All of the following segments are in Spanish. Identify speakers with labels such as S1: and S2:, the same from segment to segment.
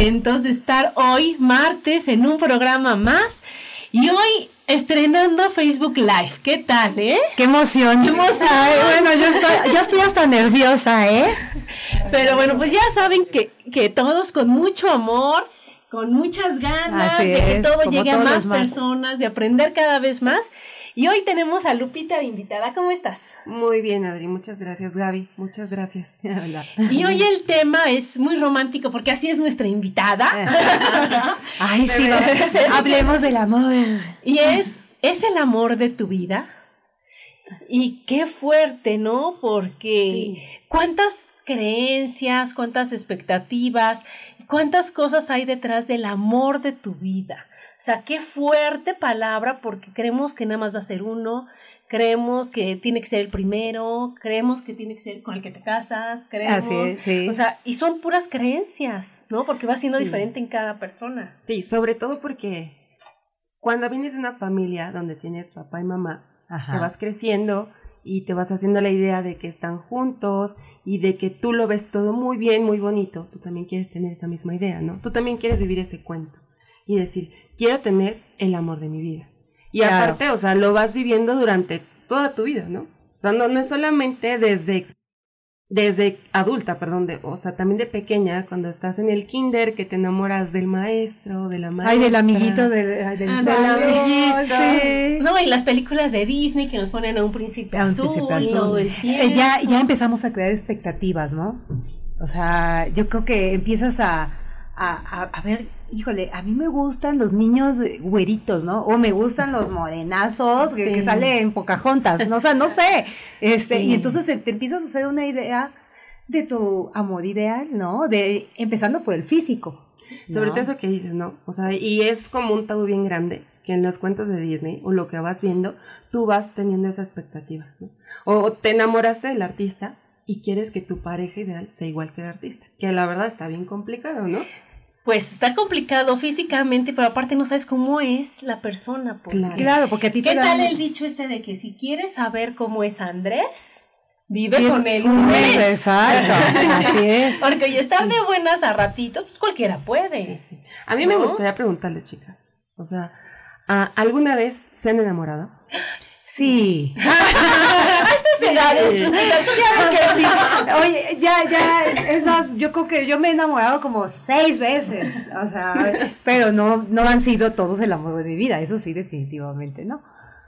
S1: Contentos de estar hoy, martes, en un programa más. Y hoy estrenando Facebook Live. ¿Qué tal, eh?
S2: ¡Qué emoción!
S1: ¡Qué emoción!
S2: bueno, yo estoy, yo estoy hasta nerviosa, ¿eh?
S1: Pero bueno, pues ya saben que, que todos con mucho amor, con muchas ganas de que todo llegue a más personas, de aprender cada vez más. Y hoy tenemos a Lupita invitada. ¿Cómo estás?
S3: Muy bien, Adri. Muchas gracias, Gaby. Muchas gracias.
S1: y hoy el tema es muy romántico porque así es nuestra invitada.
S2: Ay, sí, hablemos del amor.
S1: Y es, ¿es el amor de tu vida? Y qué fuerte, ¿no? Porque cuántas creencias, cuántas expectativas, cuántas cosas hay detrás del amor de tu vida. O sea, qué fuerte palabra porque creemos que nada más va a ser uno, creemos que tiene que ser el primero, creemos que tiene que ser con el que te casas, creemos, o sea, y son puras creencias, ¿no? Porque va siendo diferente en cada persona.
S3: Sí, sobre todo porque cuando vienes de una familia donde tienes papá y mamá, te vas creciendo y te vas haciendo la idea de que están juntos y de que tú lo ves todo muy bien, muy bonito, tú también quieres tener esa misma idea, ¿no? Tú también quieres vivir ese cuento y decir, quiero tener el amor de mi vida. Y aparte, o sea, lo vas viviendo durante toda tu vida, ¿no? O sea, no, no es solamente desde, desde adulta, perdón, de, o sea, también de pequeña, cuando estás en el kinder, que te enamoras del maestro, de la maestra.
S2: Ay, del amiguito, del,
S1: amiguito. Sí. No, y las películas de Disney que nos ponen a un príncipe azul, todo el tiempo.
S2: Eh, ya, ya empezamos a crear expectativas, ¿no? O sea, yo creo que empiezas a, a, a ver híjole, a mí me gustan los niños güeritos, ¿no? O me gustan los morenazos que, salen en Pocahontas, ¿no? O sea, no sé. Este, Y entonces te empiezas a hacer una idea de tu amor ideal, ¿no? De, empezando por el físico.
S3: Sobre todo eso que dices, ¿no? O sea, y es como un tabú bien grande que en los cuentos de Disney o lo que vas viendo, tú vas teniendo esa expectativa, ¿no? O te enamoraste del artista y quieres que tu pareja ideal sea igual que el artista, que la verdad está bien complicado, ¿no?
S1: Pues está complicado físicamente, pero aparte no sabes cómo es la persona.
S2: claro, porque a ti
S1: te ¿Qué tal el dicho este de que si quieres saber cómo es Andrés, vive con él un mes?
S2: Exacto, así es.
S1: Porque oye, estar de buenas a ratito, pues cualquiera puede.
S3: A mí me gustaría preguntarles, chicas, o sea, ¿alguna vez se han enamorado?
S2: Sí.
S1: a estas edades.
S2: Sí. Oye, ya, ya, esas, yo creo que yo me he enamorado como seis veces. O sea, pero no, no han sido todos el amor de mi vida. Eso sí, definitivamente, ¿no?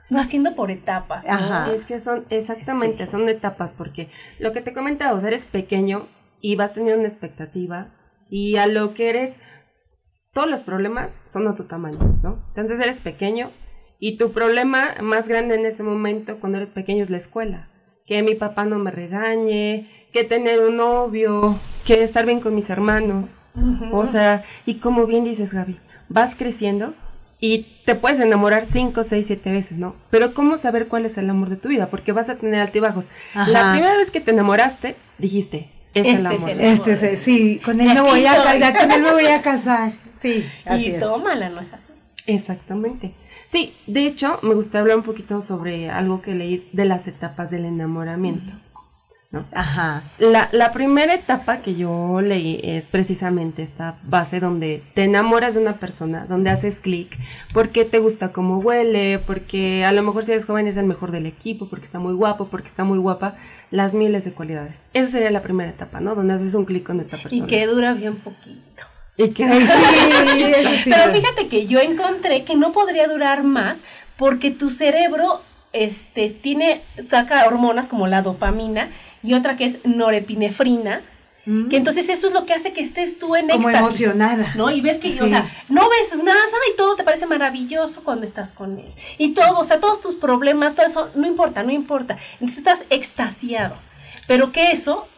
S1: No haciendo por etapas.
S3: Ajá. Es que son, exactamente, son etapas, porque lo que te comentaba, o sea, eres pequeño y vas teniendo una expectativa y a lo que eres, todos los problemas son a tu tamaño, ¿no? Entonces eres pequeño y tu problema más grande en ese momento cuando eres pequeño es la escuela. Que mi papá no me regañe, que tener un novio, que estar bien con mis hermanos. O sea, y como bien dices Gaby, vas creciendo y te puedes enamorar cinco, seis, siete veces, ¿no? Pero ¿cómo saber cuál es el amor de tu vida? Porque vas a tener altibajos. La primera vez que te enamoraste, dijiste, es el este amor.
S2: este sí, con él, me voy, a, con él me voy a casar. Sí, así
S1: y
S2: es.
S1: tómala, ¿no es así?
S3: Exactamente. Sí, de hecho, me gustaría hablar un poquito sobre algo que leí de las etapas del enamoramiento. ¿no?
S2: Ajá.
S3: La, la primera etapa que yo leí es precisamente esta base donde te enamoras de una persona, donde haces clic, porque te gusta cómo huele, porque a lo mejor si eres joven es el mejor del equipo, porque está muy guapo, porque está muy guapa, las miles de cualidades. Esa sería la primera etapa, ¿no? Donde haces un clic con esta persona.
S1: Y que dura bien poquito.
S3: Y que-
S2: Sí, eso sí.
S1: Pero fíjate que yo encontré que no podría durar más porque tu cerebro este, tiene, saca hormonas como la dopamina y otra que es norepinefrina. Que entonces eso es lo que hace que estés tú en
S2: Mm. Como
S1: éxtasis.
S2: emocionada.
S1: ¿No? Y ves que, o sea, no ves nada y todo te parece maravilloso cuando estás con él. Y todo, o sea, todos tus problemas, todo eso, no importa, no importa. Entonces estás extasiado. Pero que eso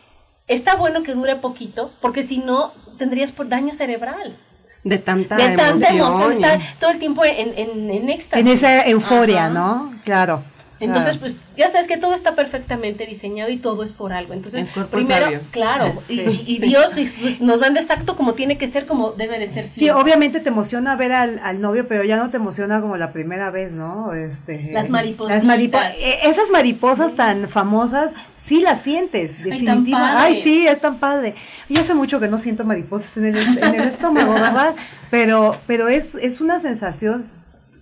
S1: está bueno que dure poquito, porque si no, tendrías por daño cerebral
S3: de tanta
S1: de tanta
S3: emoción.
S1: emoción,
S3: y-
S1: estar todo el tiempo en, en, en éxtasis.
S2: En esa euforia,
S1: Ajá.
S2: ¿no? Claro.
S1: Entonces,
S2: Ah.
S1: pues ya sabes que todo está perfectamente diseñado y todo es por algo. Entonces, primero,
S3: sabio.
S1: claro, y,
S2: Sí,
S1: y- y Dios es- pues, nos manda exacto como tiene que ser, como debe de ser
S2: Sí,
S1: siempre.
S2: obviamente te emociona ver al, al novio, pero ya no te emociona como la primera vez, ¿no? Este,
S1: Las maripositas.
S2: las maripo- eh, esas mariposas tan famosas, sí las sientes, definitivamente.
S1: padre.
S2: Ay, sí, es tan padre. Yo hace mucho que no siento mariposas en el, en el estómago, ¿verdad? Pero, pero es, es una sensación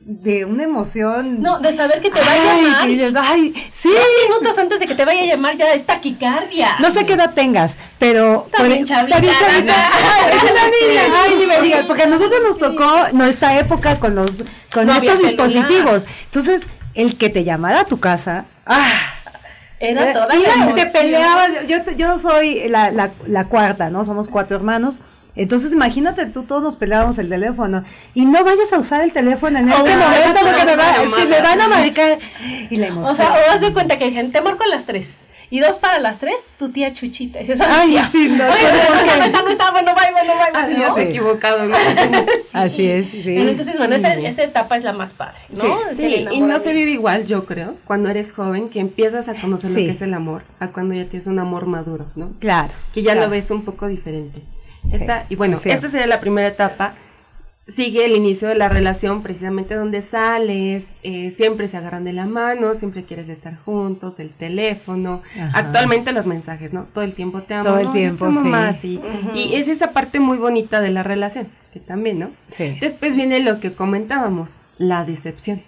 S2: de una emoción.
S1: No, de saber que te va a llamar.
S2: dices, ay, sí.
S1: Dos minutos antes de que te vaya a llamar ya es taquicardia.
S2: No sé qué edad tengas, pero... Por-
S1: chavita.
S2: Es una niña. Ay, ni me digas, porque a nosotros nos tocó nuestra época con los con
S1: No
S2: estos dispositivos. Entonces, el que te llamara a tu casa... Ah,
S1: Era toda
S2: Mira,
S1: la
S2: te peleabas. Yo, yo soy la, la, la cuarta, ¿no? Somos cuatro hermanos. Entonces, imagínate tú, todos nos peleábamos el teléfono. Y no vayas a usar el teléfono en este momento porque me, va- si me van a marcar. Y la emoción.
S1: O sea, o haz de cuenta que decían, te marco a las tres. Y dos para las tres, tu tía Chuchita. Y dices,
S2: Ay,
S1: tía.
S2: sí, no,
S1: Oye,
S2: ¿por
S1: no, no está, no está, bueno, bye, bueno, bye.
S3: Adiós,
S1: ¿no?
S2: Sí.
S3: equivocado. ¿no?
S2: Así es, sí.
S1: Pero entonces, bueno,
S2: Sí.
S1: esa, esa etapa es la más padre, ¿no? Es
S3: Sí, y no se vive igual, yo creo, cuando eres joven, que empiezas a conocer
S2: Sí.
S3: lo que es el amor, a cuando ya tienes un amor maduro, ¿no?
S2: Claro.
S3: Que ya
S2: claro.
S3: lo ves un poco diferente.
S2: Sí,
S3: y bueno, esta sería la primera etapa. Sigue el inicio de la relación, precisamente donde sales, eh, siempre se agarran de la mano, siempre quieres estar juntos, el teléfono,
S2: Ajá.
S3: actualmente los mensajes, ¿no? Todo el tiempo te amo,
S2: Todo el
S3: no,
S2: tiempo,
S3: te amo
S2: sí.
S3: más, y, y es esa parte muy bonita de la relación, que también, ¿no?
S2: Sí.
S3: Después viene lo que comentábamos, la decepción,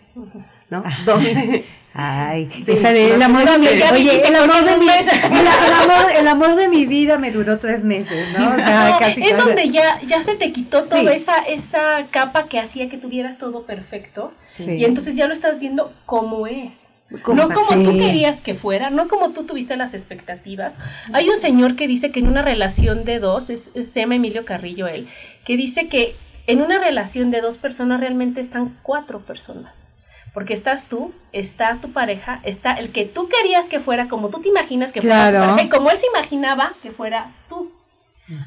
S3: ¿no? Donde
S2: Ay,
S3: Sí,
S2: esa de el amor de mi oye,
S1: dijiste
S2: el amor de mi el, el amor, el amor de mi vida me duró tres meses, ¿no? O sea,
S1: No,
S2: casi
S1: es
S2: casi-
S1: donde ya, ya se te quitó toda
S2: Sí.
S1: esa, esa capa que hacía que tuvieras todo perfecto.
S2: Sí.
S1: Y entonces ya lo estás viendo como es.
S2: Como-
S1: no como tú
S2: sí.
S1: querías que fuera, no como tú tuviste las expectativas. Hay un señor que dice que en una relación de dos, es, es- se llama Emilio Carrillo él, que dice que en una relación de dos personas realmente están cuatro personas. Porque estás tú, está tu pareja, está el que tú querías que fuera como tú te imaginas que fuera tu pareja y como él se imaginaba que fuera tú.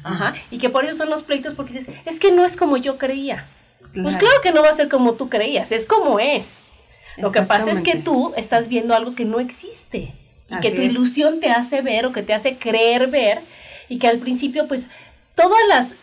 S1: Ajá. Y que por eso son los pleitos porque dices, es que no es como yo creía. Pues
S3: Claro.
S1: que no va a ser como tú creías, es como es. Lo que pasa es que tú estás viendo algo que no existe y
S2: Así
S1: que tu
S2: es.
S1: ilusión te hace ver o que te hace creer ver y que al principio pues todas las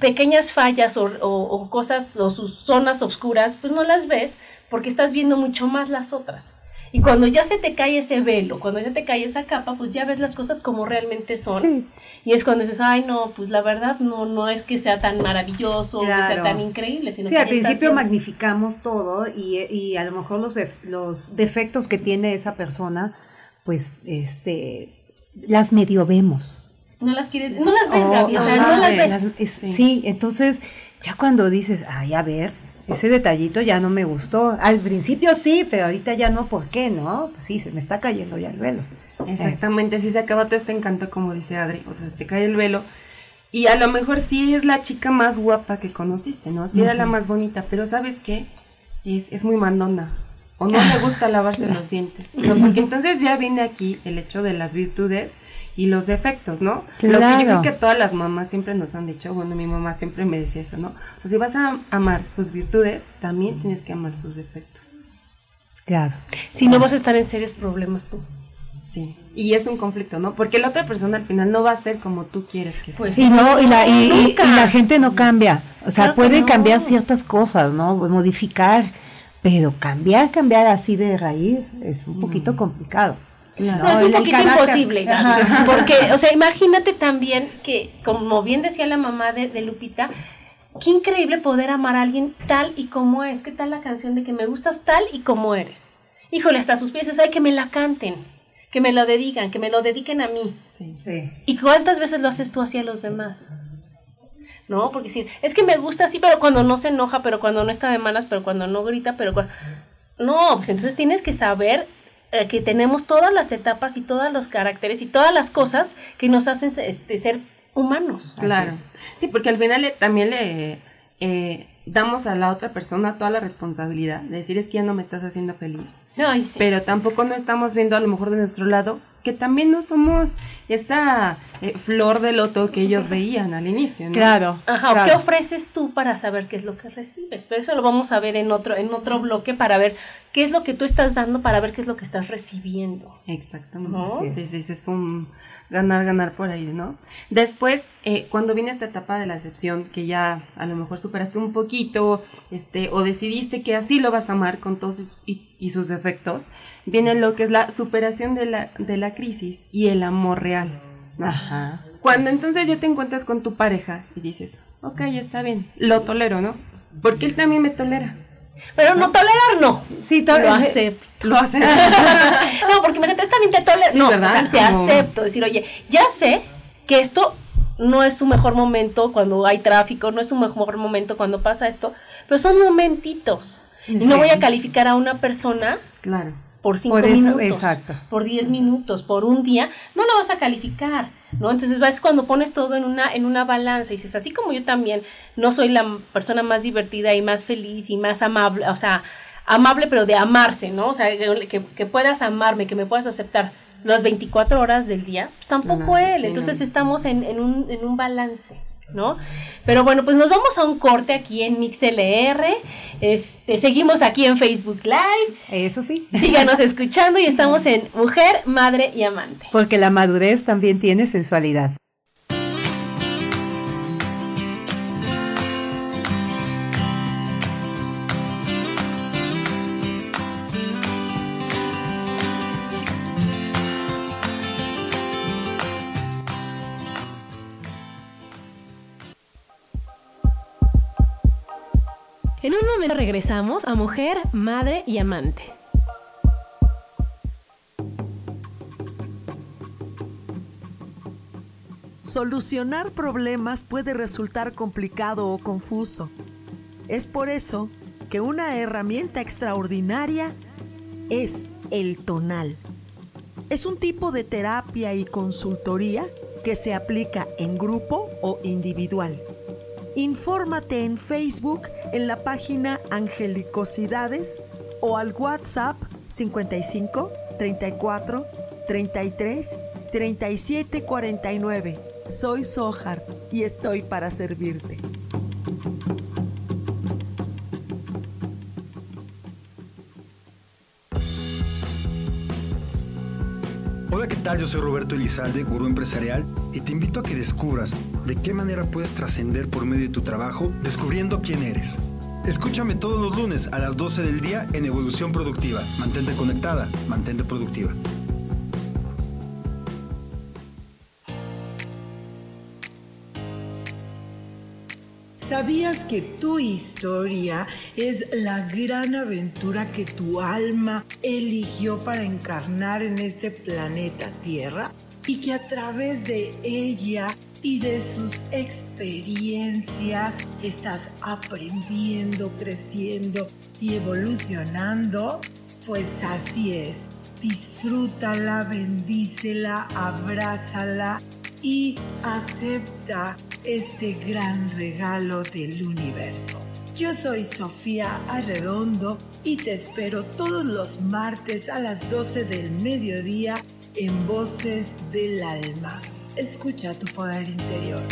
S1: pequeñas fallas o, o- o cosas o sus zonas oscuras pues no las ves porque estás viendo mucho más las otras. Y cuando ya se te cae ese velo, cuando ya te cae esa capa, pues ya ves las cosas como realmente son.
S2: Sí.
S1: Y es cuando dices, ay, no, pues la verdad no, no es que sea tan maravilloso, que sea
S2: Claro.
S1: tan increíble, sino
S2: Sí,
S1: que
S2: al
S1: estás
S2: principio magnificamos todo y, y a lo mejor los, los defectos que tiene esa persona, pues, este, las medio vemos.
S1: No las quieres, no las ves, Gaby, o sea, no las ves.
S2: las- es- sí. entonces ya cuando dices, ay, a ver, ese detallito ya no me gustó. Al principio sí, pero ahorita ya no, ¿por qué no? Pues sí, se me está cayendo ya el velo.
S3: Exactamente, si se acaba todo este encanto, como dice Adri, o sea, se te cae el velo. Y a lo mejor sí es la chica más guapa que conociste, ¿no? Sí era la más bonita, pero ¿sabes qué? Es, es muy mandona. O no le gusta lavarse los dientes. O sea, porque entonces ya viene aquí el hecho de las virtudes y los defectos, ¿no? Lo que yo creo que todas las mamás siempre nos han dicho, bueno, mi mamá siempre me decía eso, ¿no? O sea, si vas a amar sus virtudes, también tienes que amar sus defectos.
S2: Claro.
S1: Si no vas a estar en serios problemas tú.
S3: Sí, y es un conflicto, ¿no? Porque la otra persona al final no va a ser como tú quieres que sea.
S1: Pues
S2: Y no, y la, y, y- y
S1: Nunca.
S2: la gente no cambia. O sea,
S1: Claro que
S2: puede
S1: no.
S2: cambiar ciertas cosas, ¿no? Modificar, pero cambiar, cambiar así de raíz es un poquito complicado.
S1: No, es un poquito imposible, Gaby, porque, o sea, imagínate también que, como bien decía la mamá de, de Lupita, qué increíble poder amar a alguien tal y como es. ¿Qué tal la canción de que me gustas tal y como eres? Híjole, hasta sus pies, hay que me la canten, que me lo dedican, que me lo dediquen a mí.
S3: Sí.
S2: Sí.
S1: ¿Y cuántas veces lo haces tú hacia los demás? ¿No? Porque si es que me gusta así, pero cuando no se enoja, pero cuando no está de malas, pero cuando no grita, pero cuando... No, pues entonces tienes que saber que tenemos todas las etapas y todos los caracteres y todas las cosas que nos hacen este, ser humanos.
S3: Claro. Sí, porque al final le- también le eh, damos a la otra persona toda la responsabilidad de decir es que ya no me estás haciendo feliz.
S1: Ay, sí.
S3: Pero tampoco no estamos viendo a lo mejor de nuestro lado que también no somos esa eh, flor de loto que ellos veían al inicio, ¿no?
S2: Claro.
S1: Ajá, ¿o
S2: claro.
S1: ¿qué ofreces tú para saber qué es lo que recibes? Pero eso lo vamos a ver en otro, en otro bloque para ver qué es lo que tú estás dando para ver qué es lo que estás recibiendo.
S3: Exactamente.
S1: ¿No?
S3: Sí, sí, sí, es un ganar, ganar por ahí, ¿no? Después, eh, cuando viene esta etapa de la acepción, que ya a lo mejor superaste un poquito, este, o decidiste que así lo vas a amar con todos sus- y, y sus efectos, viene lo que es la superación de la, de la crisis y el amor real, ¿no?
S2: Ajá.
S3: Cuando entonces ya te encuentras con tu pareja y dices, ok, está bien, lo tolero, ¿no? Porque él también me tolera.
S1: Pero no tolerar, no.
S2: Sí, to-
S1: lo acepto.
S3: Lo hace.
S1: no, porque imagínate, está bien, te tolero.
S3: Sí,
S1: no,
S3: ¿verdad?
S1: o sea, te
S3: Como-
S1: acepto. Decir, oye, ya sé que esto no es su mejor momento cuando hay tráfico, no es su mejor momento cuando pasa esto, pero son momentitos. Y no voy a calificar a una persona
S3: claro.
S1: Por cinco
S2: Por eso,
S1: minutos,
S2: exacto.
S1: por diez minutos, por un día, no lo vas a calificar, ¿no? Entonces es cuando pones todo en una, en una balanza y dices, así como yo también no soy la persona más divertida y más feliz y más amable, o sea, amable pero de amarse, ¿no? O sea, que, que- que puedas amarme, que me puedas aceptar las 24 horas del día, pues tampoco
S3: No,
S1: él.
S3: sí,
S1: Entonces
S3: no.
S1: estamos en, en un, en un balance. ¿No? Pero bueno, pues nos vamos a un corte aquí en MixLR. Este, seguimos aquí en Facebook Live.
S2: Eso sí.
S1: Síganos escuchando y estamos en Mujer, Madre y Amante.
S2: Porque la madurez también tiene sensualidad.
S1: Regresamos a Mujer, Madre y Amante.
S4: Solucionar problemas puede resultar complicado o confuso. Es por eso que una herramienta extraordinaria es el tonal. Es un tipo de terapia y consultoría que se aplica en grupo o individual. Infórmate en Facebook en la página Angelicosidades o al WhatsApp 55 34 33 37 49. Soy Sohar y estoy para servirte.
S5: Tal? Yo soy Roberto Elizalde, gurú empresarial, y te invito a que descubras de qué manera puedes trascender por medio de tu trabajo descubriendo quién eres. Escúchame todos los lunes a las 12 del día en Evolución Productiva. Mantente conectada, mantente productiva.
S6: ¿Sabías que tu historia es la gran aventura que tu alma eligió para encarnar en este planeta Tierra? Y que a través de ella y de sus experiencias estás aprendiendo, creciendo y evolucionando? Pues así es. Disfrútala, bendícela, abrázala y acepta este gran regalo del universo. Yo soy Sofía Arredondo y te espero todos los martes a las 12 del mediodía en Voces del Alma. Escucha tu poder interior.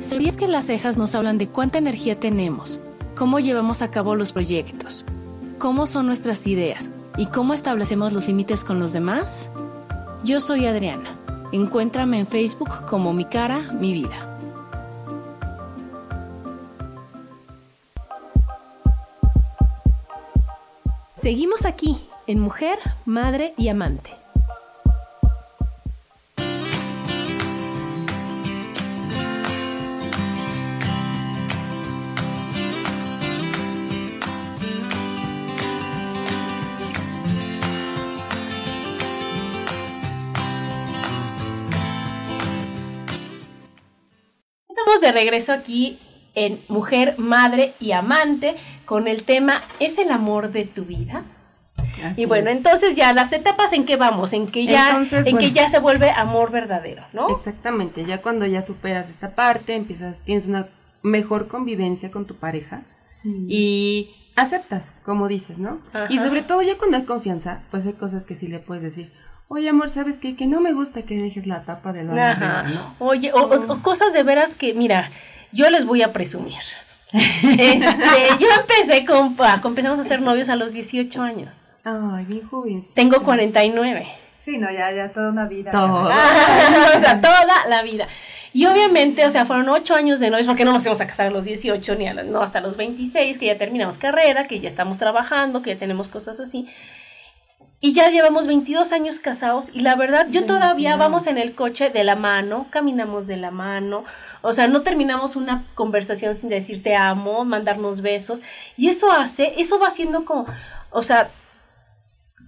S1: ¿Sabías que las cejas nos hablan de cuánta energía tenemos, cómo llevamos a cabo los proyectos, cómo son nuestras ideas y cómo establecemos los límites con los demás? Yo soy Adriana. Encuéntrame en Facebook como Mi Cara, Mi Vida. Seguimos aquí en Mujer, Madre y Amante. Estamos de regreso aquí en Mujer, Madre y Amante con el tema ¿Es el amor de tu vida? y bueno, entonces ya las etapas en que vamos, en que ya, en que ya se vuelve amor verdadero, ¿no?
S3: Exactamente, ya cuando ya superas esta parte, empiezas, tienes una mejor convivencia con tu pareja mm. y aceptas, como dices, ¿no? Y sobre todo ya cuando hay confianza, pues hay cosas que sí le puedes decir. Oye, amor, ¿sabes qué? Que no me gusta que dejes la tapa de la ¿no?
S1: Oye, o, cosas de veras que, mira, yo les voy a presumir. Este, yo empecé con empezamos a ser novios a los 18 años.
S3: Ay, bien joven.
S1: Tengo 49.
S2: Sí, no, ya, ya toda una vida.
S1: o sea, toda la vida. Y obviamente, o sea, fueron ocho años de novios, porque no nos íbamos a casar a los 18 ni a no, hasta los 26, que ya terminamos carrera, que ya estamos trabajando, que ya tenemos cosas así. Y ya llevamos 22 años casados y la verdad, yo todavía vamos en el coche de la mano, caminamos de la mano, o sea, no terminamos una conversación sin decir te amo, mandarnos besos. Y eso hace, eso va siendo como, o sea,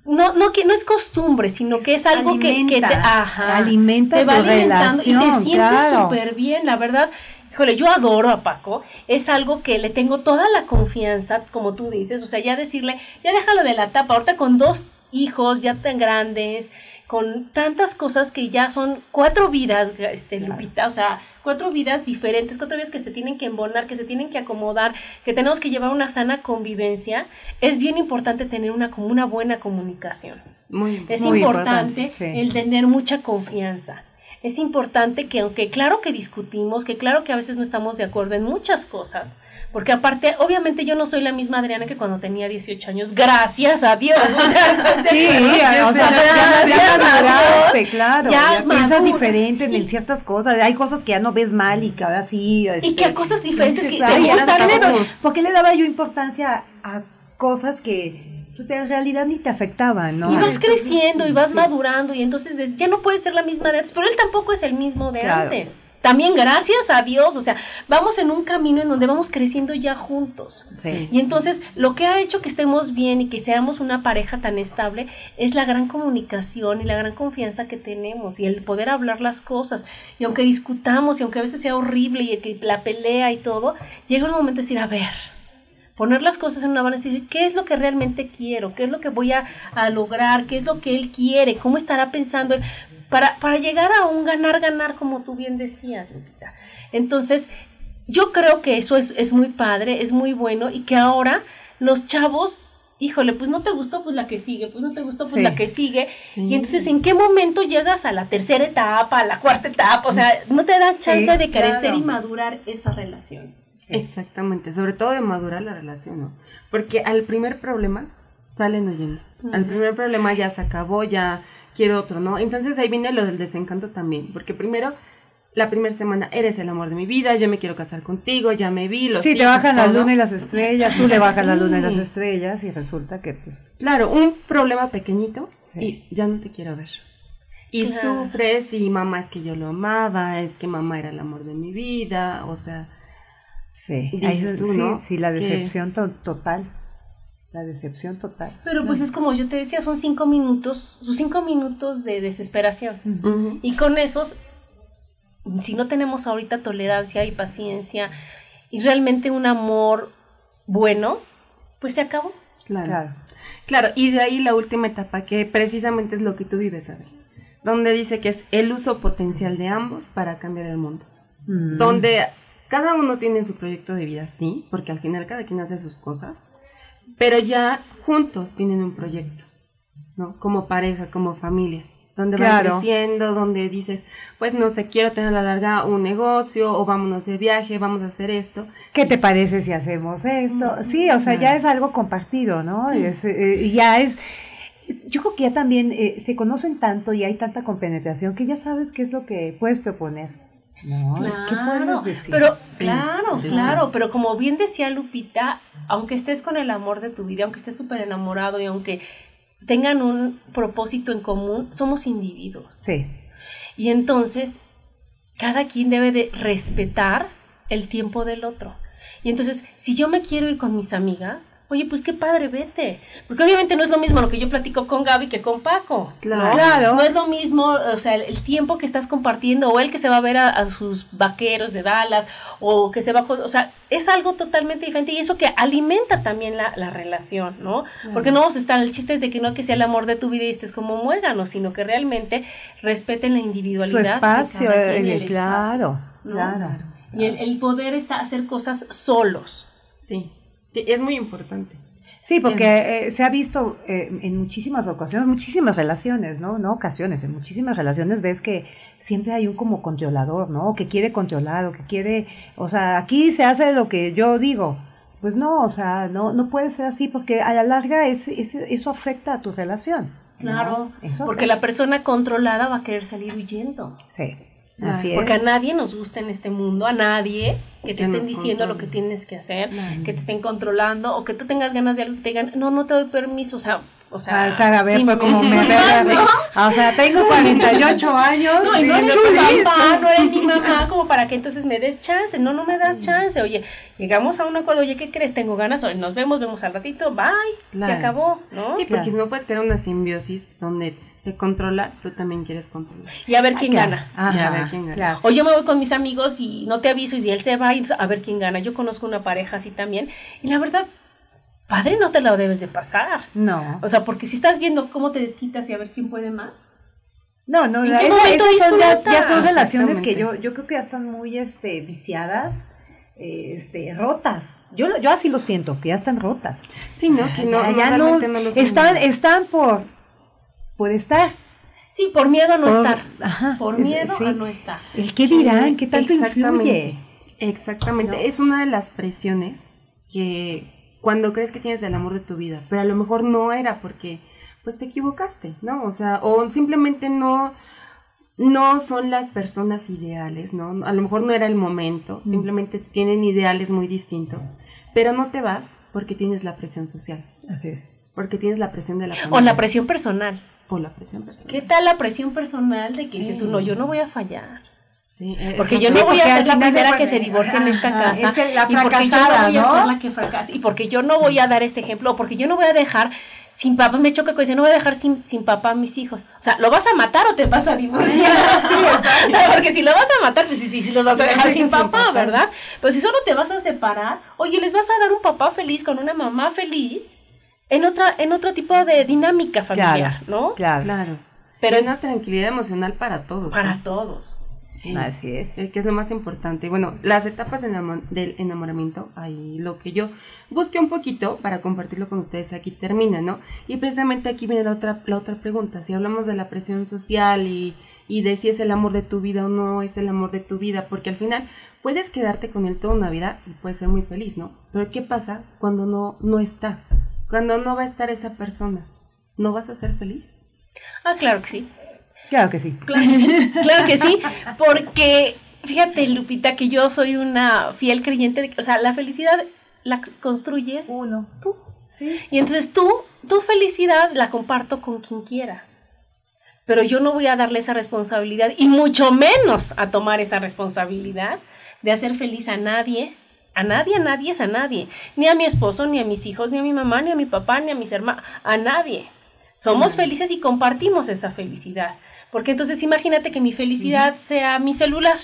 S1: no, no que no es costumbre, sino que es algo que, que, te, ajá,
S2: alimenta
S1: te va
S2: alimentando
S1: y te sientes súper bien, la verdad. Híjole, yo adoro a Paco, es algo que le tengo toda la confianza, como tú dices, o sea, ya decirle, ya déjalo de la tapa, ahorita con dos hijos ya tan grandes, con tantas cosas que ya son cuatro vidas, este, Lupita, o sea, cuatro vidas diferentes, cuatro vidas que se tienen que embonar, que se tienen que acomodar, que tenemos que llevar una sana convivencia, es bien importante tener una, una buena comunicación. Muy, es importante, el tener mucha confianza. Es importante que aunque claro que discutimos, que claro que a veces no estamos de acuerdo en muchas cosas, porque aparte, obviamente yo no soy la misma Adriana que cuando tenía 18 años, gracias a Dios. O sea,
S2: sí, o sea, gracias a Dios. Claro, ya, piensas diferente en ciertas cosas. Hay cosas que ya no ves mal y que ahora sí.
S1: y que hay este, cosas diferentes que
S2: te gustan. ¿Por qué le daba yo importancia a cosas que pues en realidad ni te afectaban, ¿no?
S1: Y vas creciendo y vas madurando y entonces ya no puedes ser la misma de antes, pero él tampoco es el mismo de antes también gracias a Dios, o sea, vamos en un camino en donde vamos creciendo ya juntos. Y entonces lo que ha hecho que estemos bien y que seamos una pareja tan estable es la gran comunicación y la gran confianza que tenemos y el poder hablar las cosas. Y aunque discutamos y aunque a veces sea horrible y que la pelea y todo, llega un momento de decir, a ver, poner las cosas en una balanza y decir, ¿qué es lo que realmente quiero? ¿Qué es lo que voy a, a, lograr? ¿Qué es lo que él quiere? ¿Cómo estará pensando? Para, para llegar a un ganar-ganar, como tú bien decías, Lupita. Entonces, yo creo que eso es, es muy padre, es muy bueno y que ahora los chavos híjole, pues no te gustó, pues la que sigue, pues no te gustó, pues la que sigue. Y entonces, ¿en qué momento llegas a la tercera etapa, a la cuarta etapa? O sea, no te da chance de crecer y madurar esa relación.
S3: Exactamente, sobre todo de madurar la relación, ¿no? Porque al primer problema salen oyendo. Al primer problema ya se acabó, ya quiero otro, ¿no? Entonces ahí viene lo del desencanto también, porque primero la primera semana eres el amor de mi vida, yo me quiero casar contigo, ya me vi, los
S2: Sí, te bajan la luna y las estrellas, tú le bajas la luna y las estrellas y resulta que pues...
S3: Claro, un problema pequeñito y ya no te quiero ver. Y sufres y mamá es que yo lo amaba, es que mamá era el amor de mi vida, o sea...
S2: Sí, dices tú, ¿no? Sí, la decepción total la decepción total.
S1: Pero pues es como yo te decía, son cinco minutos, sus cinco minutos de desesperación. Y con esos, si no tenemos ahorita tolerancia y paciencia y realmente un amor bueno, pues se acabó.
S3: Claro. Claro, y de ahí la última etapa, que precisamente es lo que tú vives, ver donde dice que es el uso potencial de ambos para cambiar el mundo. Donde cada uno tiene su proyecto de vida, sí, porque al final cada quien hace sus cosas, pero ya juntos tienen un proyecto, ¿no? Como pareja, como familia. donde
S2: Claro.
S3: van creciendo, donde dices, pues no sé, quiero tener a la larga un negocio o vámonos de viaje, vamos a hacer esto.
S2: ¿Qué te parece si hacemos esto? Sí, o sea, ya es algo compartido, ¿no? Es, eh, ya es, yo creo que ya también eh, se conocen tanto y hay tanta compenetración que ya sabes qué es lo que puedes proponer. ¿No? ¿Qué
S1: Claro,
S2: puedes decir?
S1: pero
S3: Sí,
S1: claro,
S3: sí,
S1: claro, pero como bien decía Lupita, aunque estés con el amor de tu vida, aunque estés súper enamorado y aunque tengan un propósito en común, somos individuos.
S2: Sí,
S1: Y entonces, cada quien debe de respetar el tiempo del otro. Y entonces, si yo me quiero ir con mis amigas, oye, pues qué padre, vete. Porque obviamente no es lo mismo lo que yo platico con Gaby que con Paco.
S3: Claro.
S1: ¿no?
S2: Claro.
S1: No es lo mismo, o sea, el, el tiempo que estás compartiendo, o el que se va a ver a, a sus vaqueros de Dallas, o que se va O sea, es algo totalmente diferente y eso que alimenta también la, la relación, ¿no? Porque no vamos a estar, el chiste es de que no que sea el amor de tu vida y estés como muégano, sino que realmente respeten la
S2: su
S1: individualidad. de
S2: espacio, eh,
S1: el
S2: claro,
S1: ¿no?
S2: claro.
S1: Y el, el poder está, hacer cosas solos.
S3: Sí, sí, es muy importante.
S2: Sí, porque eh, se ha visto eh, en muchísimas ocasiones, muchísimas relaciones, ¿no? No ocasiones, en muchísimas relaciones ves que siempre hay un como controlador, ¿no? Que quiere controlar o que quiere, o sea, aquí se hace lo que yo digo. Pues no, o sea, no, no puede ser así porque a la larga es, es- eso afecta a tu relación.
S1: Claro. Porque la persona controlada va a querer salir huyendo.
S2: Sí, así es.
S1: Porque a nadie nos gusta en este mundo, a nadie que te
S3: Que
S1: estén diciendo lo que tienes que hacer, que te estén controlando, o que tú tengas ganas de algo y te digan, no, no te doy permiso, o sea, o sea,
S2: Ah, o sea, a ver,
S1: sí,
S2: pues como me vea,
S1: ¿no?
S2: O sea, tengo 48 años.
S1: No, y no eres mi papá, no eres mi mamá, como para que entonces me des chance. No, no me das chance. Oye, llegamos a un acuerdo, oye, ¿qué crees? Tengo ganas, oye, nos vemos, vemos al ratito, bye, se acabó, ¿no?
S3: Sí, porque
S2: Claro.
S3: si no puedes crear una simbiosis donde te controla, tú también quieres controlar.
S1: Y a ver quién
S2: Claro.
S1: gana.
S2: Ajá,
S3: Y a ver quién gana.
S2: claro.
S1: O yo me voy con mis amigos y no te aviso y él se va y a ver quién gana. Yo conozco una pareja así también. Y la verdad, padre, no te la debes de pasar.
S2: No,
S1: O sea, porque si estás viendo cómo te desquitas y a ver quién puede más.
S2: no, no,
S1: ¿En
S2: esa-
S1: qué momento
S2: esas son ya, son relaciones que yo, yo creo que ya están muy este, viciadas, este, rotas. Yo, lo- yo así lo siento, que ya están rotas.
S3: Sí, ¿no? que no,
S2: ya,
S3: no,
S2: ya no, están, están por, por estar.
S1: Sí, por miedo a no
S2: Por-
S1: estar.
S2: ajá,
S1: por miedo
S2: sí.
S1: a no estar.
S2: El qué dirán, qué tanto
S3: Exactamente.
S2: influye.
S3: Exactamente. Es una de las presiones que cuando crees que tienes el amor de tu vida, pero a lo mejor no era porque pues te equivocaste, ¿no? O sea, o simplemente no no son las personas ideales, ¿no? A lo mejor no era el momento,
S2: Mm.
S3: simplemente tienen ideales muy distintos, pero no te vas porque tienes la presión social,
S2: Así es.
S3: porque tienes la presión de la
S1: O
S3: familia
S1: la presión personal.
S3: O la presión personal.
S1: ¿Qué tal la presión personal de que
S3: Sí.
S1: dices tú, no, yo no voy a fallar?
S3: Sí, eh,
S1: Porque yo
S2: Sí,
S1: no voy a ser la primera que se divorcie en esta casa.
S2: es el- la
S1: y porque yo no voy a ser la que fracasa. Y porque yo no voy a dar este ejemplo. O porque yo no voy a dejar sin papá. Me choca que dice, no voy a dejar sin, sin papá a mis hijos. O sea, ¿lo vas a matar o te vas a divorciar? Porque si lo vas a matar, pues sí, sí, sí, los vas a dejar sin papá, ¿verdad? Pero si solo te vas a separar, oye, les vas a dar un papá feliz con una mamá feliz en otra en otro tipo de dinámica familiar, ¿no?
S2: Claro.
S3: Claro.
S1: Pero-
S3: Pero una tranquilidad emocional para todos.
S1: Para
S3: ¿sí?
S1: todos.
S3: Sí.
S2: Así es.
S3: Eh, que es lo más importante. Bueno, las etapas de enamo- del enamoramiento, ahí lo que yo busqué un poquito para compartirlo con ustedes aquí termina, ¿no? Y precisamente aquí viene la otra, la otra pregunta. Si hablamos de la presión social y, y de si es el amor de tu vida o no es el amor de tu vida, porque al final puedes quedarte con él toda una vida y puedes ser muy feliz, ¿no? Pero ¿qué pasa cuando no, no está? Cuando no va a estar esa persona, ¿no vas a ser feliz?
S1: Ah, claro que sí.
S2: Claro que sí.
S1: Claro que sí, claro que sí, porque fíjate, Lupita, que yo soy una fiel creyente de que, o sea, la felicidad la construyes
S2: Uno.
S1: tú. Y entonces tú, tu felicidad la comparto con quien quiera. Pero yo no voy a darle esa responsabilidad y mucho menos a tomar esa responsabilidad de hacer feliz a nadie. A nadie, a nadie es a nadie. Ni a mi esposo, ni a mis hijos, ni a mi mamá, ni a mi papá, ni a mis hermanos. A nadie. Somos felices y compartimos esa felicidad. Porque entonces imagínate que mi felicidad sea mi celular.